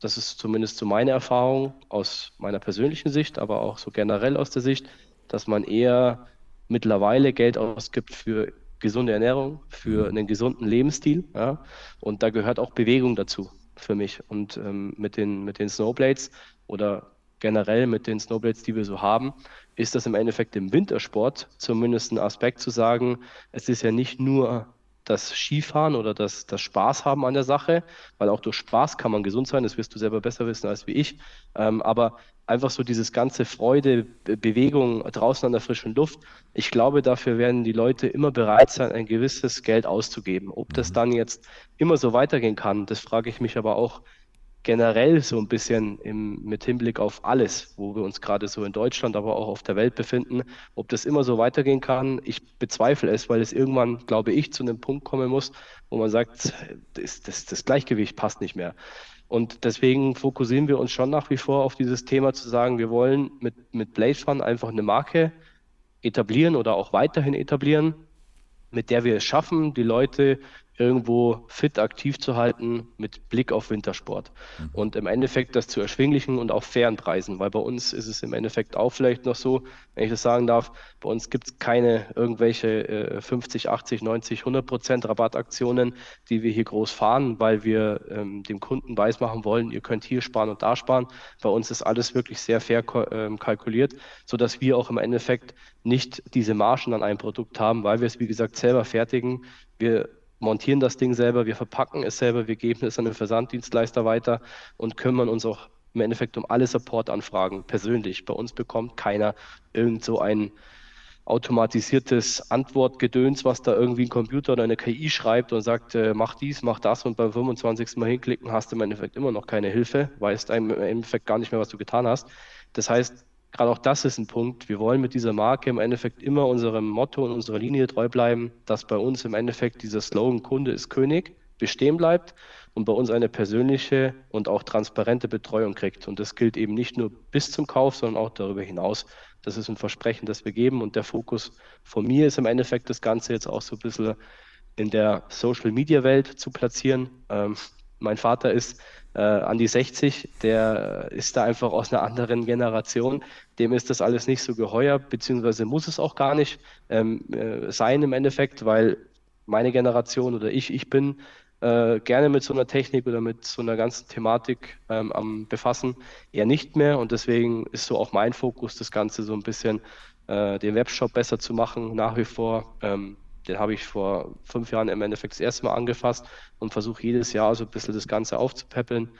das ist zumindest so meine Erfahrung aus meiner persönlichen Sicht, aber auch so generell aus der Sicht, dass man eher mittlerweile Geld ausgibt für gesunde Ernährung, für mhm. einen gesunden Lebensstil. Ja? Und da gehört auch Bewegung dazu für mich. Und ähm, mit, den, mit den Snowblades oder generell mit den Snowblades, die wir so haben, ist das im Endeffekt im Wintersport zumindest ein Aspekt zu sagen, es ist ja nicht nur das Skifahren oder das, das Spaß haben an der Sache, weil auch durch Spaß kann man gesund sein, das wirst du selber besser wissen als wie ich. Ähm, aber einfach so dieses ganze Freude, Bewegung draußen an der frischen Luft, ich glaube, dafür werden die Leute immer bereit sein, ein gewisses Geld auszugeben. Ob das mhm. dann jetzt immer so weitergehen kann, das frage ich mich aber auch generell so ein bisschen im, mit Hinblick auf alles, wo wir uns gerade so in Deutschland, aber auch auf der Welt befinden, ob das immer so weitergehen kann. Ich bezweifle es, weil es irgendwann, glaube ich, zu einem Punkt kommen muss, wo man sagt, das, das, das Gleichgewicht passt nicht mehr. Und deswegen fokussieren wir uns schon nach wie vor auf dieses Thema zu sagen, wir wollen mit, mit Blade Fun einfach eine Marke etablieren oder auch weiterhin etablieren, mit der wir es schaffen, die Leute irgendwo fit aktiv zu halten mit Blick auf Wintersport. Mhm. Und im Endeffekt das zu erschwinglichen und auch fairen Preisen, weil bei uns ist es im Endeffekt auch vielleicht noch so, wenn ich das sagen darf, bei uns gibt es keine irgendwelche äh, 50, 80, 90, 100 Prozent Rabattaktionen, die wir hier groß fahren, weil wir ähm, dem Kunden weismachen wollen, ihr könnt hier sparen und da sparen. Bei uns ist alles wirklich sehr fair ähm, kalkuliert, sodass wir auch im Endeffekt nicht diese Margen an einem Produkt haben, weil wir es, wie gesagt, selber fertigen. Wir montieren das Ding selber, wir verpacken es selber, wir geben es an den Versanddienstleister weiter und kümmern uns auch im Endeffekt um alle Supportanfragen persönlich. Bei uns bekommt keiner irgend so ein automatisiertes Antwortgedöns, was da irgendwie ein Computer oder eine KI schreibt und sagt, äh, mach dies, mach das und beim 25. Mal hinklicken hast du im Endeffekt immer noch keine Hilfe, weißt im Endeffekt gar nicht mehr, was du getan hast. Das heißt, gerade auch das ist ein Punkt. Wir wollen mit dieser Marke im Endeffekt immer unserem Motto und unserer Linie treu bleiben, dass bei uns im Endeffekt dieser Slogan Kunde ist König bestehen bleibt und bei uns eine persönliche und auch transparente Betreuung kriegt. Und das gilt eben nicht nur bis zum Kauf, sondern auch darüber hinaus. Das ist ein Versprechen, das wir geben. Und der Fokus von mir ist im Endeffekt das Ganze jetzt auch so ein bisschen in der Social Media Welt zu platzieren. Ähm, mein Vater ist äh, an die 60, der ist da einfach aus einer anderen Generation. Dem ist das alles nicht so geheuer, beziehungsweise muss es auch gar nicht ähm, äh, sein im Endeffekt, weil meine Generation oder ich, ich bin äh, gerne mit so einer Technik oder mit so einer ganzen Thematik ähm, am Befassen, eher nicht mehr. Und deswegen ist so auch mein Fokus, das Ganze so ein bisschen äh, den Webshop besser zu machen, nach wie vor. Ähm, den habe ich vor fünf Jahren im Endeffekt das erste Mal angefasst und versuche jedes Jahr so ein bisschen das Ganze aufzupäppeln.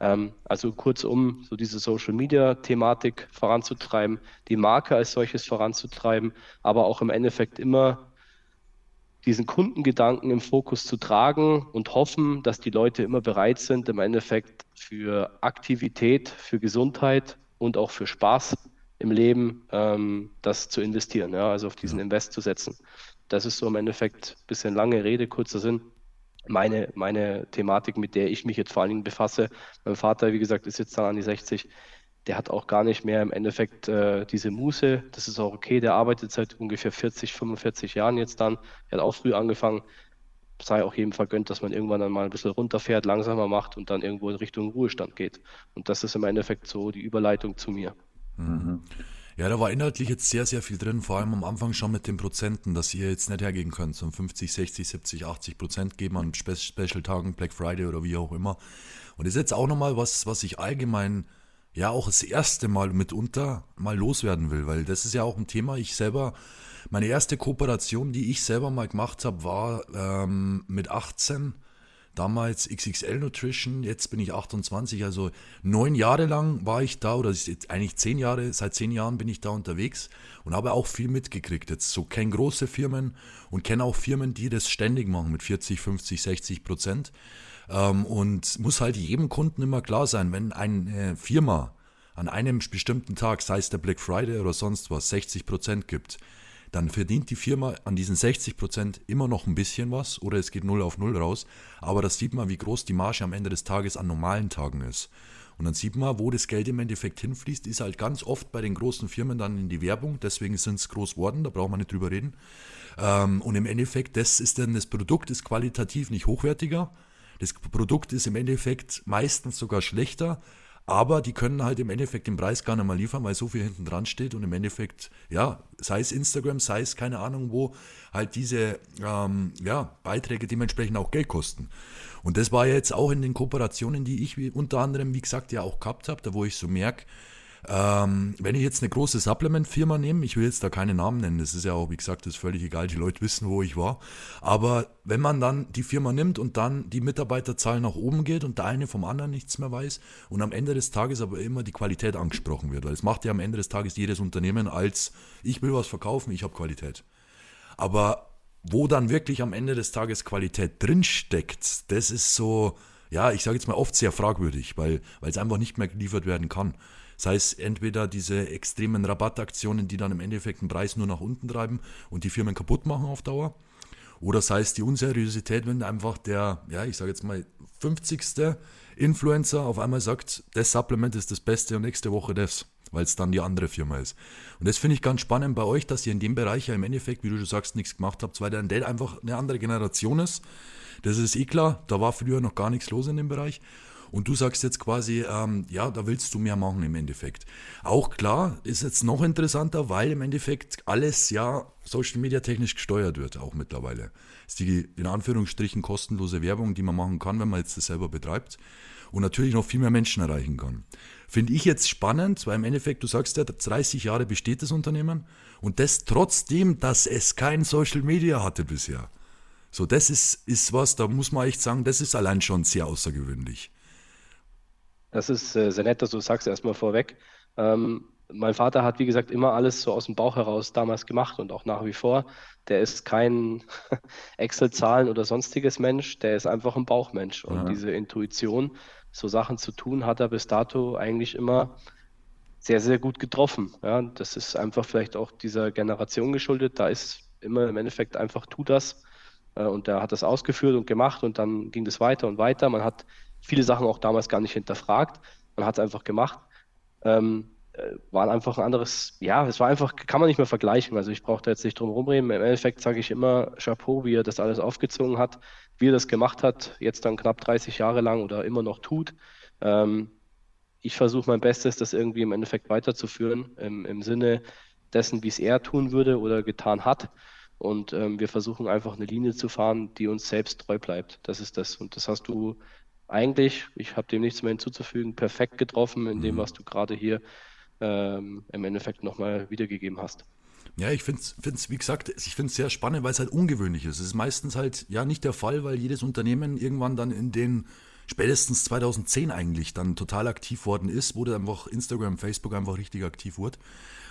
Ähm, also kurzum, so diese Social Media Thematik voranzutreiben, die Marke als solches voranzutreiben, aber auch im Endeffekt immer diesen Kundengedanken im Fokus zu tragen und hoffen, dass die Leute immer bereit sind, im Endeffekt für Aktivität, für Gesundheit und auch für Spaß im Leben ähm, das zu investieren, ja, also auf diesen Invest zu setzen. Das ist so im Endeffekt ein bisschen lange Rede, kurzer Sinn. Meine, meine Thematik, mit der ich mich jetzt vor allen Dingen befasse. Mein Vater, wie gesagt, ist jetzt dann an die 60. Der hat auch gar nicht mehr im Endeffekt äh, diese Muße. Das ist auch okay. Der arbeitet seit ungefähr 40, 45 Jahren jetzt dann. Er hat auch früh angefangen. Sei auch jedem vergönnt, dass man irgendwann dann mal ein bisschen runterfährt, langsamer macht und dann irgendwo in Richtung Ruhestand geht. Und das ist im Endeffekt so die Überleitung zu mir. Mhm. Ja, da war inhaltlich jetzt sehr, sehr viel drin, vor allem am Anfang schon mit den Prozenten, dass ihr jetzt nicht hergehen könnt, so 50, 60, 70, 80 Prozent geben an Spe Special-Tagen, Black Friday oder wie auch immer. Und das ist jetzt auch nochmal was, was ich allgemein ja auch das erste Mal mitunter mal loswerden will, weil das ist ja auch ein Thema, ich selber, meine erste Kooperation, die ich selber mal gemacht habe, war ähm, mit 18 damals XXL Nutrition, jetzt bin ich 28, also neun Jahre lang war ich da oder eigentlich zehn Jahre, seit zehn Jahren bin ich da unterwegs und habe auch viel mitgekriegt. Jetzt so kenne große Firmen und kenne auch Firmen, die das ständig machen mit 40, 50, 60 Prozent. Ähm, und muss halt jedem Kunden immer klar sein, wenn eine Firma an einem bestimmten Tag, sei es der Black Friday oder sonst was, 60 Prozent gibt, dann verdient die Firma an diesen 60 Prozent immer noch ein bisschen was oder es geht 0 auf 0 raus. Aber das sieht man, wie groß die Marge am Ende des Tages an normalen Tagen ist. Und dann sieht man, wo das Geld im Endeffekt hinfließt, ist halt ganz oft bei den großen Firmen dann in die Werbung. Deswegen sind es groß worden, da braucht man nicht drüber reden. Ähm, und im Endeffekt, das ist dann, das Produkt ist qualitativ nicht hochwertiger. Das Produkt ist im Endeffekt meistens sogar schlechter aber die können halt im Endeffekt den Preis gar nicht mal liefern, weil so viel hinten dran steht und im Endeffekt, ja, sei es Instagram, sei es keine Ahnung wo, halt diese ähm, ja, Beiträge dementsprechend auch Geld kosten. Und das war jetzt auch in den Kooperationen, die ich unter anderem, wie gesagt, ja auch gehabt habe, da wo ich so merke, ähm, wenn ich jetzt eine große Supplement-Firma nehme, ich will jetzt da keine Namen nennen, das ist ja auch, wie gesagt, das ist völlig egal, die Leute wissen, wo ich war. Aber wenn man dann die Firma nimmt und dann die Mitarbeiterzahl nach oben geht und der eine vom anderen nichts mehr weiß und am Ende des Tages aber immer die Qualität angesprochen wird, weil es macht ja am Ende des Tages jedes Unternehmen als, ich will was verkaufen, ich habe Qualität. Aber wo dann wirklich am Ende des Tages Qualität drinsteckt, das ist so, ja, ich sage jetzt mal oft sehr fragwürdig, weil, weil es einfach nicht mehr geliefert werden kann. Sei es entweder diese extremen Rabattaktionen, die dann im Endeffekt den Preis nur nach unten treiben und die Firmen kaputt machen auf Dauer. Oder sei es die Unseriosität, wenn einfach der, ja, ich sage jetzt mal, 50. Influencer auf einmal sagt, das Supplement ist das Beste und nächste Woche das, weil es dann die andere Firma ist. Und das finde ich ganz spannend bei euch, dass ihr in dem Bereich ja im Endeffekt, wie du schon sagst, nichts gemacht habt, weil der einfach eine andere Generation ist. Das ist eh klar, da war früher noch gar nichts los in dem Bereich. Und du sagst jetzt quasi, ähm, ja, da willst du mehr machen im Endeffekt. Auch klar, ist jetzt noch interessanter, weil im Endeffekt alles ja Social Media technisch gesteuert wird, auch mittlerweile. Ist die in Anführungsstrichen kostenlose Werbung, die man machen kann, wenn man jetzt das selber betreibt. Und natürlich noch viel mehr Menschen erreichen kann. Finde ich jetzt spannend, weil im Endeffekt, du sagst ja, 30 Jahre besteht das Unternehmen und das trotzdem, dass es kein Social Media hatte bisher. So, das ist, ist was, da muss man echt sagen, das ist allein schon sehr außergewöhnlich. Das ist äh, sehr nett, dass du sagst, erstmal vorweg. Ähm, mein Vater hat, wie gesagt, immer alles so aus dem Bauch heraus damals gemacht und auch nach wie vor. Der ist kein *laughs* Excel-Zahlen oder sonstiges Mensch, der ist einfach ein Bauchmensch. Und ja. diese Intuition, so Sachen zu tun, hat er bis dato eigentlich immer sehr, sehr gut getroffen. Ja, das ist einfach vielleicht auch dieser Generation geschuldet. Da ist immer im Endeffekt einfach, tu das. Äh, und der hat das ausgeführt und gemacht und dann ging das weiter und weiter. Man hat viele Sachen auch damals gar nicht hinterfragt. Man hat es einfach gemacht. Ähm, äh, war einfach ein anderes, ja, es war einfach, kann man nicht mehr vergleichen. Also ich brauche da jetzt nicht drum rumreden. Im Endeffekt sage ich immer Chapeau, wie er das alles aufgezogen hat, wie er das gemacht hat, jetzt dann knapp 30 Jahre lang oder immer noch tut. Ähm, ich versuche mein Bestes, das irgendwie im Endeffekt weiterzuführen, im, im Sinne dessen, wie es er tun würde oder getan hat. Und ähm, wir versuchen einfach eine Linie zu fahren, die uns selbst treu bleibt. Das ist das. Und das hast du eigentlich, ich habe dem nichts mehr hinzuzufügen, perfekt getroffen in dem, mhm. was du gerade hier ähm, im Endeffekt nochmal wiedergegeben hast. Ja, ich finde es, wie gesagt, ich finde es sehr spannend, weil es halt ungewöhnlich ist. Es ist meistens halt ja nicht der Fall, weil jedes Unternehmen irgendwann dann in den spätestens 2010 eigentlich dann total aktiv worden ist, wo dann einfach Instagram, Facebook einfach richtig aktiv wurde.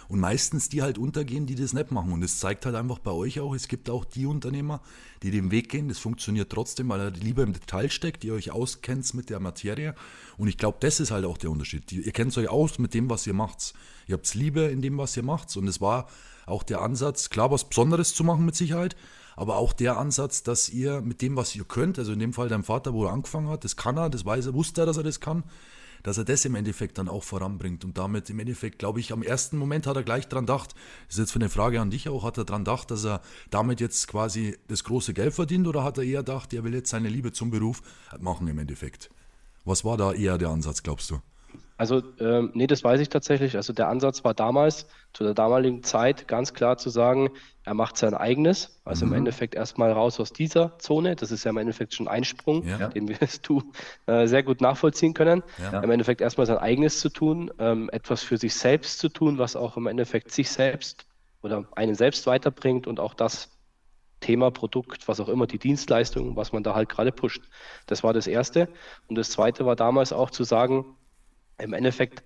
Und meistens die halt untergehen, die das nicht machen. Und es zeigt halt einfach bei euch auch, es gibt auch die Unternehmer, die den Weg gehen. Das funktioniert trotzdem, weil er lieber im Detail steckt, ihr euch auskennt mit der Materie. Und ich glaube, das ist halt auch der Unterschied. Ihr kennt euch aus mit dem, was ihr macht. Ihr habt Liebe in dem, was ihr macht. Und es war auch der Ansatz, klar, was Besonderes zu machen mit Sicherheit, aber auch der Ansatz, dass ihr mit dem, was ihr könnt, also in dem Fall dein Vater, wo er angefangen hat, das kann er, das weiß er, wusste er, dass er das kann, dass er das im Endeffekt dann auch voranbringt. Und damit im Endeffekt, glaube ich, am ersten Moment hat er gleich dran gedacht, das ist jetzt für eine Frage an dich auch, hat er dran gedacht, dass er damit jetzt quasi das große Geld verdient oder hat er eher gedacht, er will jetzt seine Liebe zum Beruf machen im Endeffekt? Was war da eher der Ansatz, glaubst du? Also, ähm, nee, das weiß ich tatsächlich. Also der Ansatz war damals, zu der damaligen Zeit, ganz klar zu sagen, er macht sein eigenes. Also mhm. im Endeffekt erstmal raus aus dieser Zone. Das ist ja im Endeffekt schon ein Sprung, ja. den wir du äh, sehr gut nachvollziehen können. Ja. Im Endeffekt erstmal sein eigenes zu tun, ähm, etwas für sich selbst zu tun, was auch im Endeffekt sich selbst oder einen selbst weiterbringt und auch das Thema, Produkt, was auch immer, die Dienstleistung, was man da halt gerade pusht. Das war das Erste. Und das Zweite war damals auch zu sagen, im Endeffekt,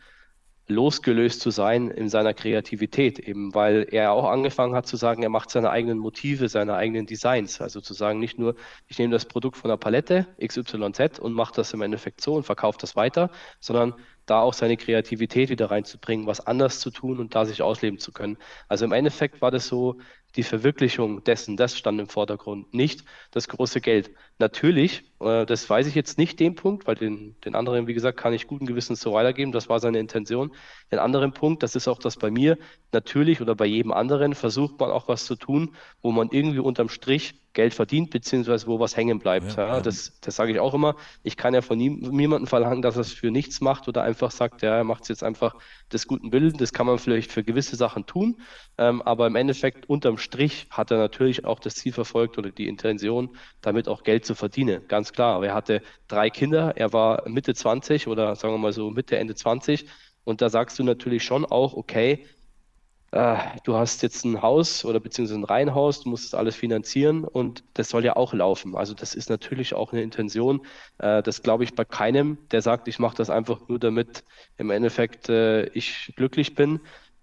losgelöst zu sein in seiner Kreativität, eben weil er auch angefangen hat zu sagen, er macht seine eigenen Motive, seine eigenen Designs. Also zu sagen, nicht nur, ich nehme das Produkt von der Palette XYZ und mache das im Endeffekt so und verkaufe das weiter, sondern da auch seine Kreativität wieder reinzubringen, was anders zu tun und da sich ausleben zu können. Also im Endeffekt war das so, die Verwirklichung dessen, das stand im Vordergrund, nicht das große Geld. Natürlich, äh, das weiß ich jetzt nicht den Punkt, weil den, den anderen, wie gesagt, kann ich guten Gewissens so weitergeben, das war seine Intention. Den anderen Punkt, das ist auch das bei mir, natürlich oder bei jedem anderen versucht man auch was zu tun, wo man irgendwie unterm Strich Geld verdient, beziehungsweise wo was hängen bleibt. Ja, ja. Das, das sage ich auch immer. Ich kann ja von nie, niemandem verlangen, dass er es für nichts macht oder einfach sagt, ja, er macht es jetzt einfach des guten Willens. Das kann man vielleicht für gewisse Sachen tun, ähm, aber im Endeffekt unterm Strich hat er natürlich auch das Ziel verfolgt oder die Intention, damit auch Geld zu verdienen. Ganz klar. Aber er hatte drei Kinder, er war Mitte 20 oder sagen wir mal so Mitte, Ende 20. Und da sagst du natürlich schon auch, okay, äh, du hast jetzt ein Haus oder beziehungsweise ein Reihenhaus, du musst das alles finanzieren und das soll ja auch laufen. Also das ist natürlich auch eine Intention. Äh, das glaube ich bei keinem, der sagt, ich mache das einfach nur damit im Endeffekt äh, ich glücklich bin.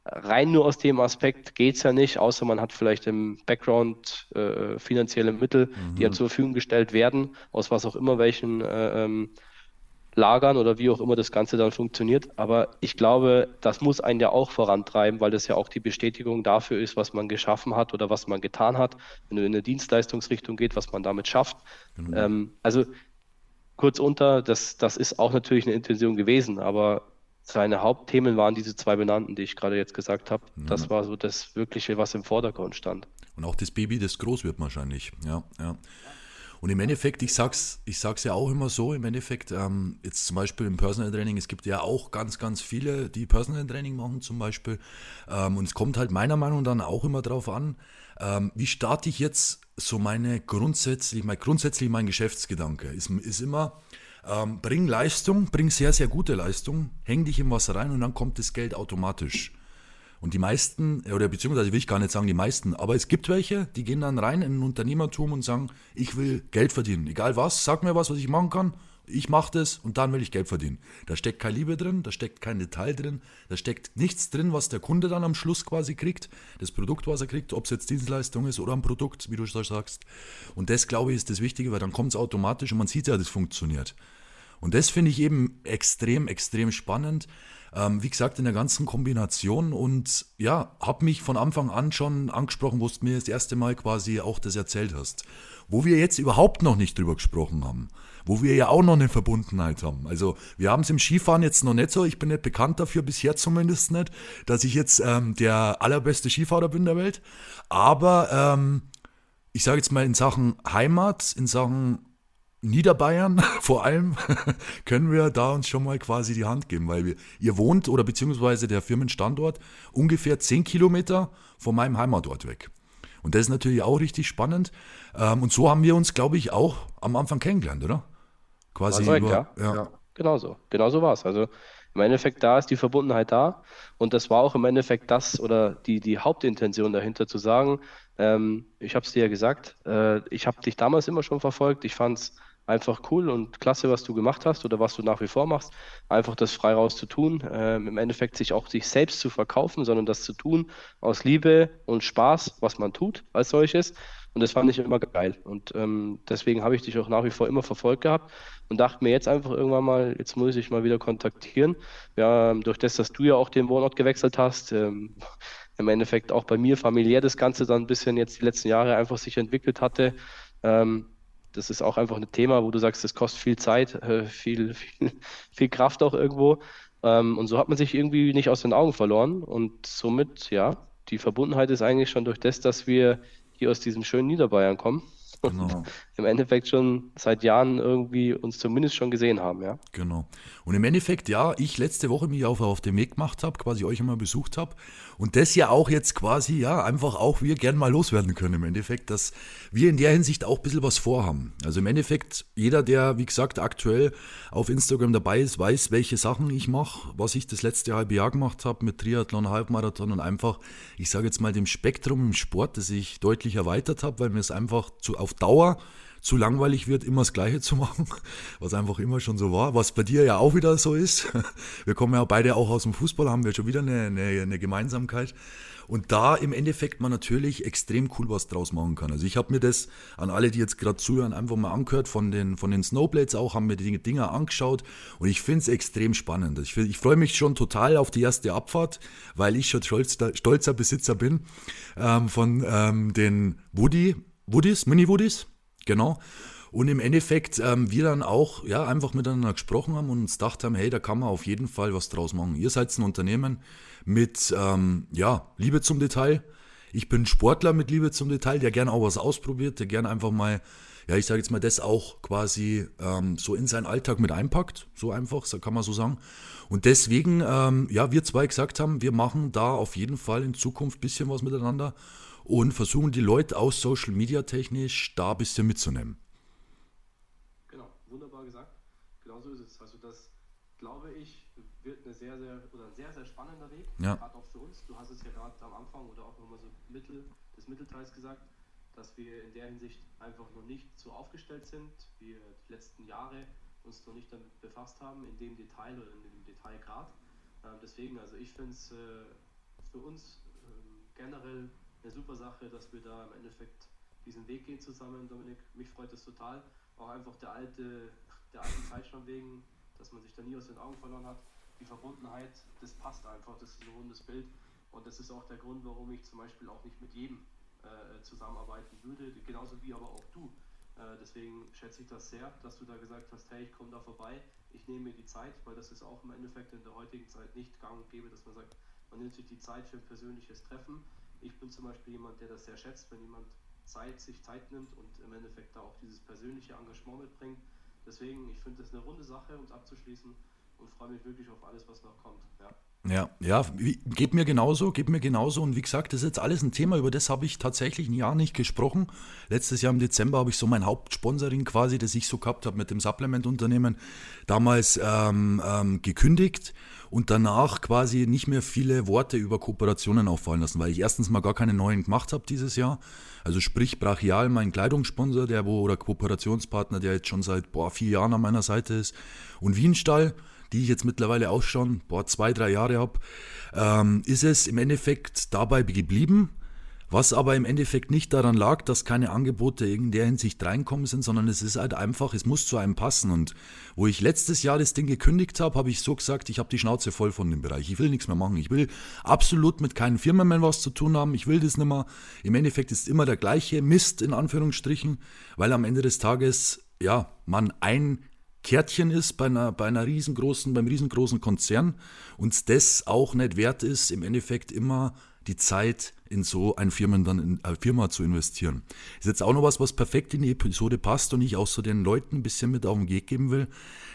Rein nur aus dem Aspekt geht es ja nicht, außer man hat vielleicht im Background äh, finanzielle Mittel, mhm. die ja zur Verfügung gestellt werden, aus was auch immer welchen äh, ähm, lagern oder wie auch immer das Ganze dann funktioniert. Aber ich glaube, das muss einen ja auch vorantreiben, weil das ja auch die Bestätigung dafür ist, was man geschaffen hat oder was man getan hat. Wenn du in eine Dienstleistungsrichtung geht, was man damit schafft. Genau. Ähm, also kurz unter, das, das ist auch natürlich eine Intention gewesen, aber seine Hauptthemen waren diese zwei benannten, die ich gerade jetzt gesagt habe. Ja. Das war so das Wirkliche, was im Vordergrund stand. Und auch das Baby, das groß wird wahrscheinlich. Ja, ja. Und im Endeffekt, ich sag's, ich sag's ja auch immer so, im Endeffekt, ähm, jetzt zum Beispiel im Personal Training, es gibt ja auch ganz, ganz viele, die Personal Training machen zum Beispiel. Ähm, und es kommt halt meiner Meinung nach auch immer darauf an, ähm, wie starte ich jetzt so meine grundsätzlich, mein, grundsätzlich mein Geschäftsgedanke. Ist, ist immer, ähm, bring Leistung, bring sehr, sehr gute Leistung, häng dich in was rein und dann kommt das Geld automatisch. Und die meisten, oder beziehungsweise will ich gar nicht sagen die meisten, aber es gibt welche, die gehen dann rein in ein Unternehmertum und sagen, ich will Geld verdienen. Egal was, sag mir was, was ich machen kann. Ich mache das und dann will ich Geld verdienen. Da steckt keine Liebe drin, da steckt kein Detail drin, da steckt nichts drin, was der Kunde dann am Schluss quasi kriegt. Das Produkt, was er kriegt, ob es jetzt Dienstleistung ist oder ein Produkt, wie du sagst. Und das, glaube ich, ist das Wichtige, weil dann kommt es automatisch und man sieht ja, das funktioniert. Und das finde ich eben extrem, extrem spannend. Ähm, wie gesagt, in der ganzen Kombination und ja, habe mich von Anfang an schon angesprochen, wo du mir das erste Mal quasi auch das erzählt hast. Wo wir jetzt überhaupt noch nicht drüber gesprochen haben. Wo wir ja auch noch eine Verbundenheit haben. Also wir haben es im Skifahren jetzt noch nicht so, ich bin nicht bekannt dafür, bisher zumindest nicht, dass ich jetzt ähm, der allerbeste Skifahrer bin der Welt. Aber ähm, ich sage jetzt mal in Sachen Heimat, in Sachen Niederbayern *laughs* vor allem *laughs* können wir da uns schon mal quasi die Hand geben, weil wir, ihr wohnt oder beziehungsweise der Firmenstandort ungefähr 10 Kilometer von meinem Heimatort weg. Und das ist natürlich auch richtig spannend. Ähm, und so haben wir uns, glaube ich, auch am Anfang kennengelernt, oder? Quasi über, ja. ja. ja. Genau so. Genau so war es. Also im Endeffekt da ist die Verbundenheit da. Und das war auch im Endeffekt das oder die, die Hauptintention dahinter zu sagen, ähm, ich habe es dir ja gesagt, äh, ich habe dich damals immer schon verfolgt. Ich fand es einfach cool und klasse, was du gemacht hast oder was du nach wie vor machst. Einfach das frei raus zu tun, äh, im Endeffekt sich auch sich selbst zu verkaufen, sondern das zu tun aus Liebe und Spaß, was man tut als solches. Und das fand ich immer geil. Und ähm, deswegen habe ich dich auch nach wie vor immer verfolgt gehabt und dachte mir jetzt einfach irgendwann mal, jetzt muss ich mal wieder kontaktieren. Ja, durch das, dass du ja auch den Wohnort gewechselt hast, ähm, *laughs* im Endeffekt auch bei mir familiär das Ganze dann ein bisschen jetzt die letzten Jahre einfach sich entwickelt hatte, ähm, das ist auch einfach ein Thema, wo du sagst, das kostet viel Zeit, äh, viel, *laughs* viel, viel Kraft auch irgendwo. Ähm, und so hat man sich irgendwie nicht aus den Augen verloren. Und somit, ja, die Verbundenheit ist eigentlich schon durch das, dass wir hier aus diesem schönen Niederbayern kommen. *laughs* Genau. im Endeffekt schon seit Jahren irgendwie uns zumindest schon gesehen haben, ja. Genau. Und im Endeffekt, ja, ich letzte Woche mich auf, auf den Weg gemacht habe, quasi euch einmal besucht habe Und das ja auch jetzt quasi, ja, einfach auch wir gern mal loswerden können im Endeffekt, dass wir in der Hinsicht auch ein bisschen was vorhaben. Also im Endeffekt, jeder, der, wie gesagt, aktuell auf Instagram dabei ist, weiß, welche Sachen ich mache, was ich das letzte halbe Jahr gemacht habe mit Triathlon, Halbmarathon und einfach, ich sage jetzt mal, dem Spektrum im Sport, das ich deutlich erweitert habe, weil mir es einfach zu, auf Dauer zu langweilig wird, immer das Gleiche zu machen, was einfach immer schon so war, was bei dir ja auch wieder so ist. Wir kommen ja beide auch aus dem Fußball, haben wir schon wieder eine, eine, eine Gemeinsamkeit. Und da im Endeffekt man natürlich extrem cool was draus machen kann. Also ich habe mir das an alle, die jetzt gerade zuhören, einfach mal angehört von den, von den Snowblades auch, haben mir die Dinger angeschaut und ich finde es extrem spannend. Ich, ich freue mich schon total auf die erste Abfahrt, weil ich schon stolzer, stolzer Besitzer bin ähm, von ähm, den Woody, Woodies, Mini-Woodies. Genau. Und im Endeffekt ähm, wir dann auch ja, einfach miteinander gesprochen haben und uns gedacht haben, hey, da kann man auf jeden Fall was draus machen. Ihr seid ein Unternehmen mit ähm, ja, Liebe zum Detail. Ich bin Sportler mit Liebe zum Detail, der gerne auch was ausprobiert, der gerne einfach mal, ja, ich sage jetzt mal, das auch quasi ähm, so in seinen Alltag mit einpackt. So einfach, kann man so sagen. Und deswegen, ähm, ja, wir zwei gesagt haben, wir machen da auf jeden Fall in Zukunft ein bisschen was miteinander und versuchen die Leute aus Social Media technisch da ein bisschen mitzunehmen. Genau, wunderbar gesagt. Genau so ist es. Also das, glaube ich, wird eine sehr, sehr oder ein sehr, sehr spannender Weg, ja. gerade auch für uns. Du hast es ja gerade am Anfang oder auch nochmal so Mittel des Mittelteils gesagt, dass wir in der Hinsicht einfach noch nicht so aufgestellt sind, wie die letzten Jahre uns noch nicht damit befasst haben, in dem Detail oder in dem Detailgrad. Ähm, deswegen, also ich finde es äh, für uns äh, generell eine super Sache, dass wir da im Endeffekt diesen Weg gehen zusammen, Dominik. Mich freut es total. Auch einfach der alte, der alten Zeitstand wegen, dass man sich da nie aus den Augen verloren hat. Die Verbundenheit, das passt einfach, das ist ein rundes Bild. Und das ist auch der Grund, warum ich zum Beispiel auch nicht mit jedem äh, zusammenarbeiten würde, genauso wie aber auch du. Äh, deswegen schätze ich das sehr, dass du da gesagt hast, hey, ich komme da vorbei, ich nehme mir die Zeit, weil das ist auch im Endeffekt in der heutigen Zeit nicht gang und gäbe, dass man sagt, man nimmt sich die Zeit für ein persönliches Treffen. Ich bin zum Beispiel jemand, der das sehr schätzt, wenn jemand Zeit, sich Zeit nimmt und im Endeffekt da auch dieses persönliche Engagement mitbringt. Deswegen, ich finde das eine runde Sache, uns abzuschließen und freue mich wirklich auf alles, was noch kommt. Ja. Ja, ja, geht mir genauso, geht mir genauso. Und wie gesagt, das ist jetzt alles ein Thema, über das habe ich tatsächlich ein Jahr nicht gesprochen. Letztes Jahr im Dezember habe ich so mein Hauptsponsoring quasi, das ich so gehabt habe mit dem Supplement-Unternehmen, damals ähm, ähm, gekündigt und danach quasi nicht mehr viele Worte über Kooperationen auffallen lassen, weil ich erstens mal gar keine neuen gemacht habe dieses Jahr. Also sprich Brachial, mein Kleidungssponsor, der wo oder Kooperationspartner, der jetzt schon seit boah, vier Jahren an meiner Seite ist. Und Wienstall, die ich jetzt mittlerweile auch schon boah, zwei, drei Jahre habe, ähm, ist es im Endeffekt dabei geblieben. Was aber im Endeffekt nicht daran lag, dass keine Angebote in der Hinsicht reinkommen sind, sondern es ist halt einfach, es muss zu einem passen. Und wo ich letztes Jahr das Ding gekündigt habe, habe ich so gesagt, ich habe die Schnauze voll von dem Bereich. Ich will nichts mehr machen. Ich will absolut mit keinen Firmen mehr was zu tun haben. Ich will das nicht mehr. Im Endeffekt ist immer der gleiche Mist in Anführungsstrichen, weil am Ende des Tages, ja, man ein Kärtchen ist bei einer, bei einer riesengroßen, beim riesengroßen Konzern und das auch nicht wert ist, im Endeffekt immer die Zeit in so ein Firmen dann in, äh, Firma zu investieren. Ist jetzt auch noch was, was perfekt in die Episode passt und ich auch so den Leuten ein bisschen mit auf den Weg geben will.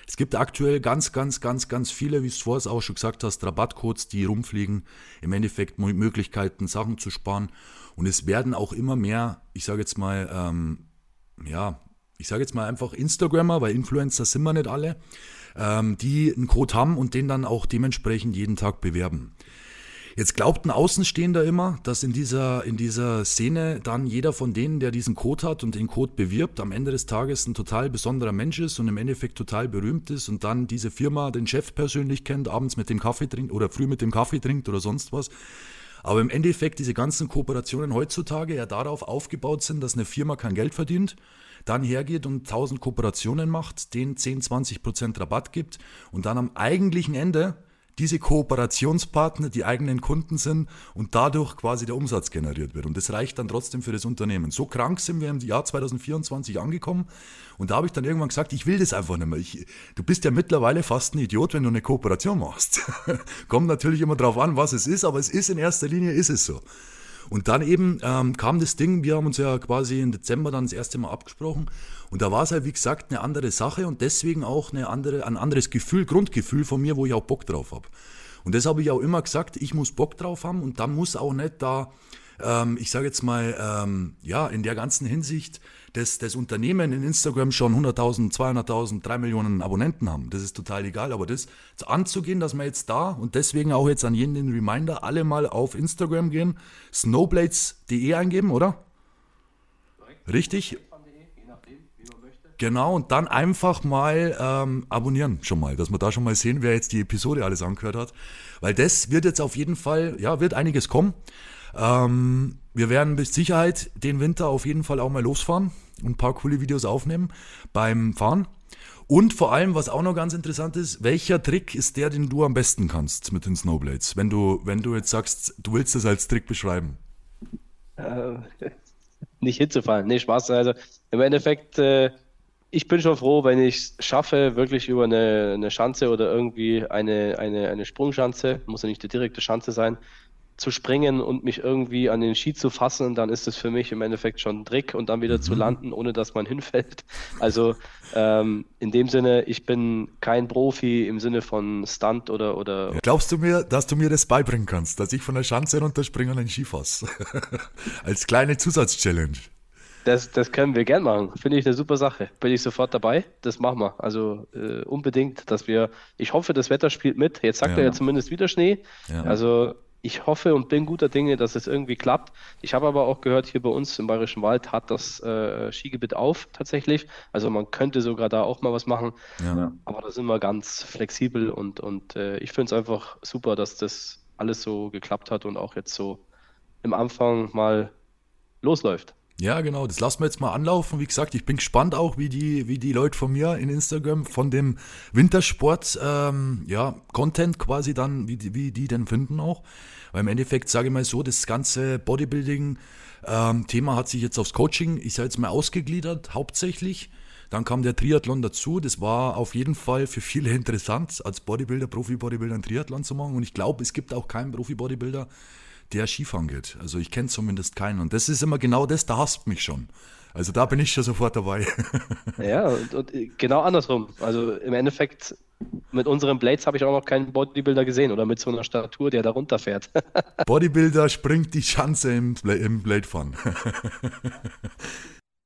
Es gibt aktuell ganz, ganz, ganz, ganz viele, wie du es vorher auch schon gesagt hast, Rabattcodes, die rumfliegen, im Endeffekt Möglichkeiten, Sachen zu sparen. Und es werden auch immer mehr, ich sage jetzt mal, ähm, ja, ich sage jetzt mal einfach Instagrammer, weil Influencer sind wir nicht alle, ähm, die einen Code haben und den dann auch dementsprechend jeden Tag bewerben. Jetzt glaubten Außenstehender immer, dass in dieser, in dieser Szene dann jeder von denen, der diesen Code hat und den Code bewirbt, am Ende des Tages ein total besonderer Mensch ist und im Endeffekt total berühmt ist und dann diese Firma den Chef persönlich kennt, abends mit dem Kaffee trinkt oder früh mit dem Kaffee trinkt oder sonst was. Aber im Endeffekt diese ganzen Kooperationen heutzutage ja darauf aufgebaut sind, dass eine Firma kein Geld verdient, dann hergeht und 1000 Kooperationen macht, denen 10, 20 Prozent Rabatt gibt und dann am eigentlichen Ende diese Kooperationspartner die eigenen Kunden sind und dadurch quasi der Umsatz generiert wird. Und das reicht dann trotzdem für das Unternehmen. So krank sind wir im Jahr 2024 angekommen und da habe ich dann irgendwann gesagt, ich will das einfach nicht mehr. Ich, du bist ja mittlerweile fast ein Idiot, wenn du eine Kooperation machst. *laughs* Kommt natürlich immer drauf an, was es ist, aber es ist in erster Linie ist es so. Und dann eben ähm, kam das Ding, wir haben uns ja quasi im Dezember dann das erste Mal abgesprochen und da war es halt, wie gesagt, eine andere Sache und deswegen auch eine andere, ein anderes Gefühl, Grundgefühl von mir, wo ich auch Bock drauf habe. Und das habe ich auch immer gesagt, ich muss Bock drauf haben und dann muss auch nicht da, ähm, ich sage jetzt mal, ähm, ja, in der ganzen Hinsicht, dass das Unternehmen in Instagram schon 100.000, 200.000, 3 Millionen Abonnenten haben. Das ist total egal, aber das anzugehen, dass wir jetzt da und deswegen auch jetzt an jeden den Reminder, alle mal auf Instagram gehen, snowblades.de eingeben, oder? Richtig? Genau, und dann einfach mal ähm, abonnieren schon mal, dass wir da schon mal sehen, wer jetzt die Episode alles angehört hat. Weil das wird jetzt auf jeden Fall, ja, wird einiges kommen. Ähm, wir werden mit Sicherheit den Winter auf jeden Fall auch mal losfahren und ein paar coole Videos aufnehmen beim Fahren. Und vor allem, was auch noch ganz interessant ist, welcher Trick ist der, den du am besten kannst mit den Snowblades? Wenn du, wenn du jetzt sagst, du willst das als Trick beschreiben. Äh, *laughs* nicht hinzufallen. Nee, Spaß. Also im Endeffekt, äh, ich bin schon froh, wenn ich es schaffe, wirklich über eine, eine Schanze oder irgendwie eine, eine, eine Sprungschanze, muss ja nicht die direkte Schanze sein, zu springen und mich irgendwie an den Ski zu fassen, dann ist es für mich im Endeffekt schon ein Trick und dann wieder mhm. zu landen, ohne dass man *laughs* hinfällt. Also ähm, in dem Sinne, ich bin kein Profi im Sinne von Stunt oder oder. Glaubst du mir, dass du mir das beibringen kannst, dass ich von der Schanze runterspringe und den Ski fasse? *laughs* Als kleine Zusatzchallenge. Das, das können wir gern machen. Finde ich eine super Sache. Bin ich sofort dabei. Das machen wir. Also äh, unbedingt, dass wir. Ich hoffe, das Wetter spielt mit. Jetzt sagt ja. er ja zumindest wieder Schnee. Ja. Also ich hoffe und bin guter Dinge, dass es irgendwie klappt. Ich habe aber auch gehört, hier bei uns im Bayerischen Wald hat das äh, Skigebiet auf tatsächlich. Also man könnte sogar da auch mal was machen. Ja. Aber da sind wir ganz flexibel und, und äh, ich finde es einfach super, dass das alles so geklappt hat und auch jetzt so im Anfang mal losläuft. Ja, genau, das lassen wir jetzt mal anlaufen. Wie gesagt, ich bin gespannt auch, wie die, wie die Leute von mir in Instagram von dem Wintersport, ähm, ja, Content quasi dann, wie die, wie die denn finden auch. Weil im Endeffekt, sage ich mal so, das ganze Bodybuilding-Thema ähm, hat sich jetzt aufs Coaching, ich sage jetzt mal, ausgegliedert, hauptsächlich. Dann kam der Triathlon dazu. Das war auf jeden Fall für viele *laughs* interessant, als Bodybuilder, Profi-Bodybuilder einen Triathlon zu machen. Und ich glaube, es gibt auch keinen Profi-Bodybuilder, der Skifahren geht. Also ich kenne zumindest keinen. Und das ist immer genau das, da hasst mich schon. Also da bin ich schon sofort dabei. *laughs* ja, und, und genau andersrum. Also im Endeffekt, mit unseren Blades habe ich auch noch keinen Bodybuilder gesehen oder mit so einer Statur, der da runterfährt. *laughs* Bodybuilder springt die Schanze im, im Bladefahren.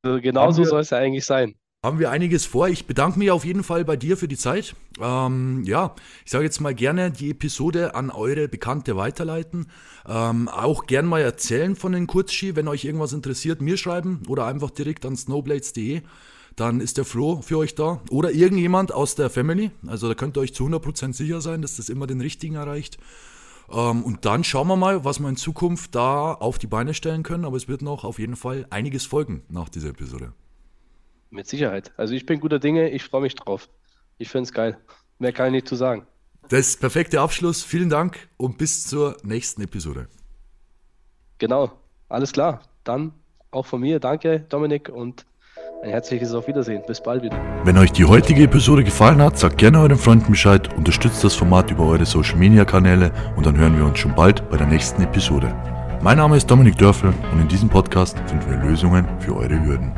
also genau so soll es ja eigentlich sein haben wir einiges vor. Ich bedanke mich auf jeden Fall bei dir für die Zeit. Ähm, ja, ich sage jetzt mal gerne die Episode an eure Bekannte weiterleiten. Ähm, auch gern mal erzählen von den Kurzski, wenn euch irgendwas interessiert, mir schreiben oder einfach direkt an snowblades.de. Dann ist der Flo für euch da. Oder irgendjemand aus der Family. Also da könnt ihr euch zu 100% sicher sein, dass das immer den richtigen erreicht. Ähm, und dann schauen wir mal, was wir in Zukunft da auf die Beine stellen können. Aber es wird noch auf jeden Fall einiges folgen nach dieser Episode. Mit Sicherheit. Also ich bin guter Dinge, ich freue mich drauf. Ich finde es geil. Mehr kann ich nicht zu sagen. Das ist perfekte Abschluss. Vielen Dank und bis zur nächsten Episode. Genau, alles klar. Dann auch von mir danke, Dominik, und ein herzliches Auf Wiedersehen. Bis bald wieder. Wenn euch die heutige Episode gefallen hat, sagt gerne euren Freunden Bescheid, unterstützt das Format über eure Social Media Kanäle und dann hören wir uns schon bald bei der nächsten Episode. Mein Name ist Dominik Dörfel und in diesem Podcast finden wir Lösungen für eure Hürden.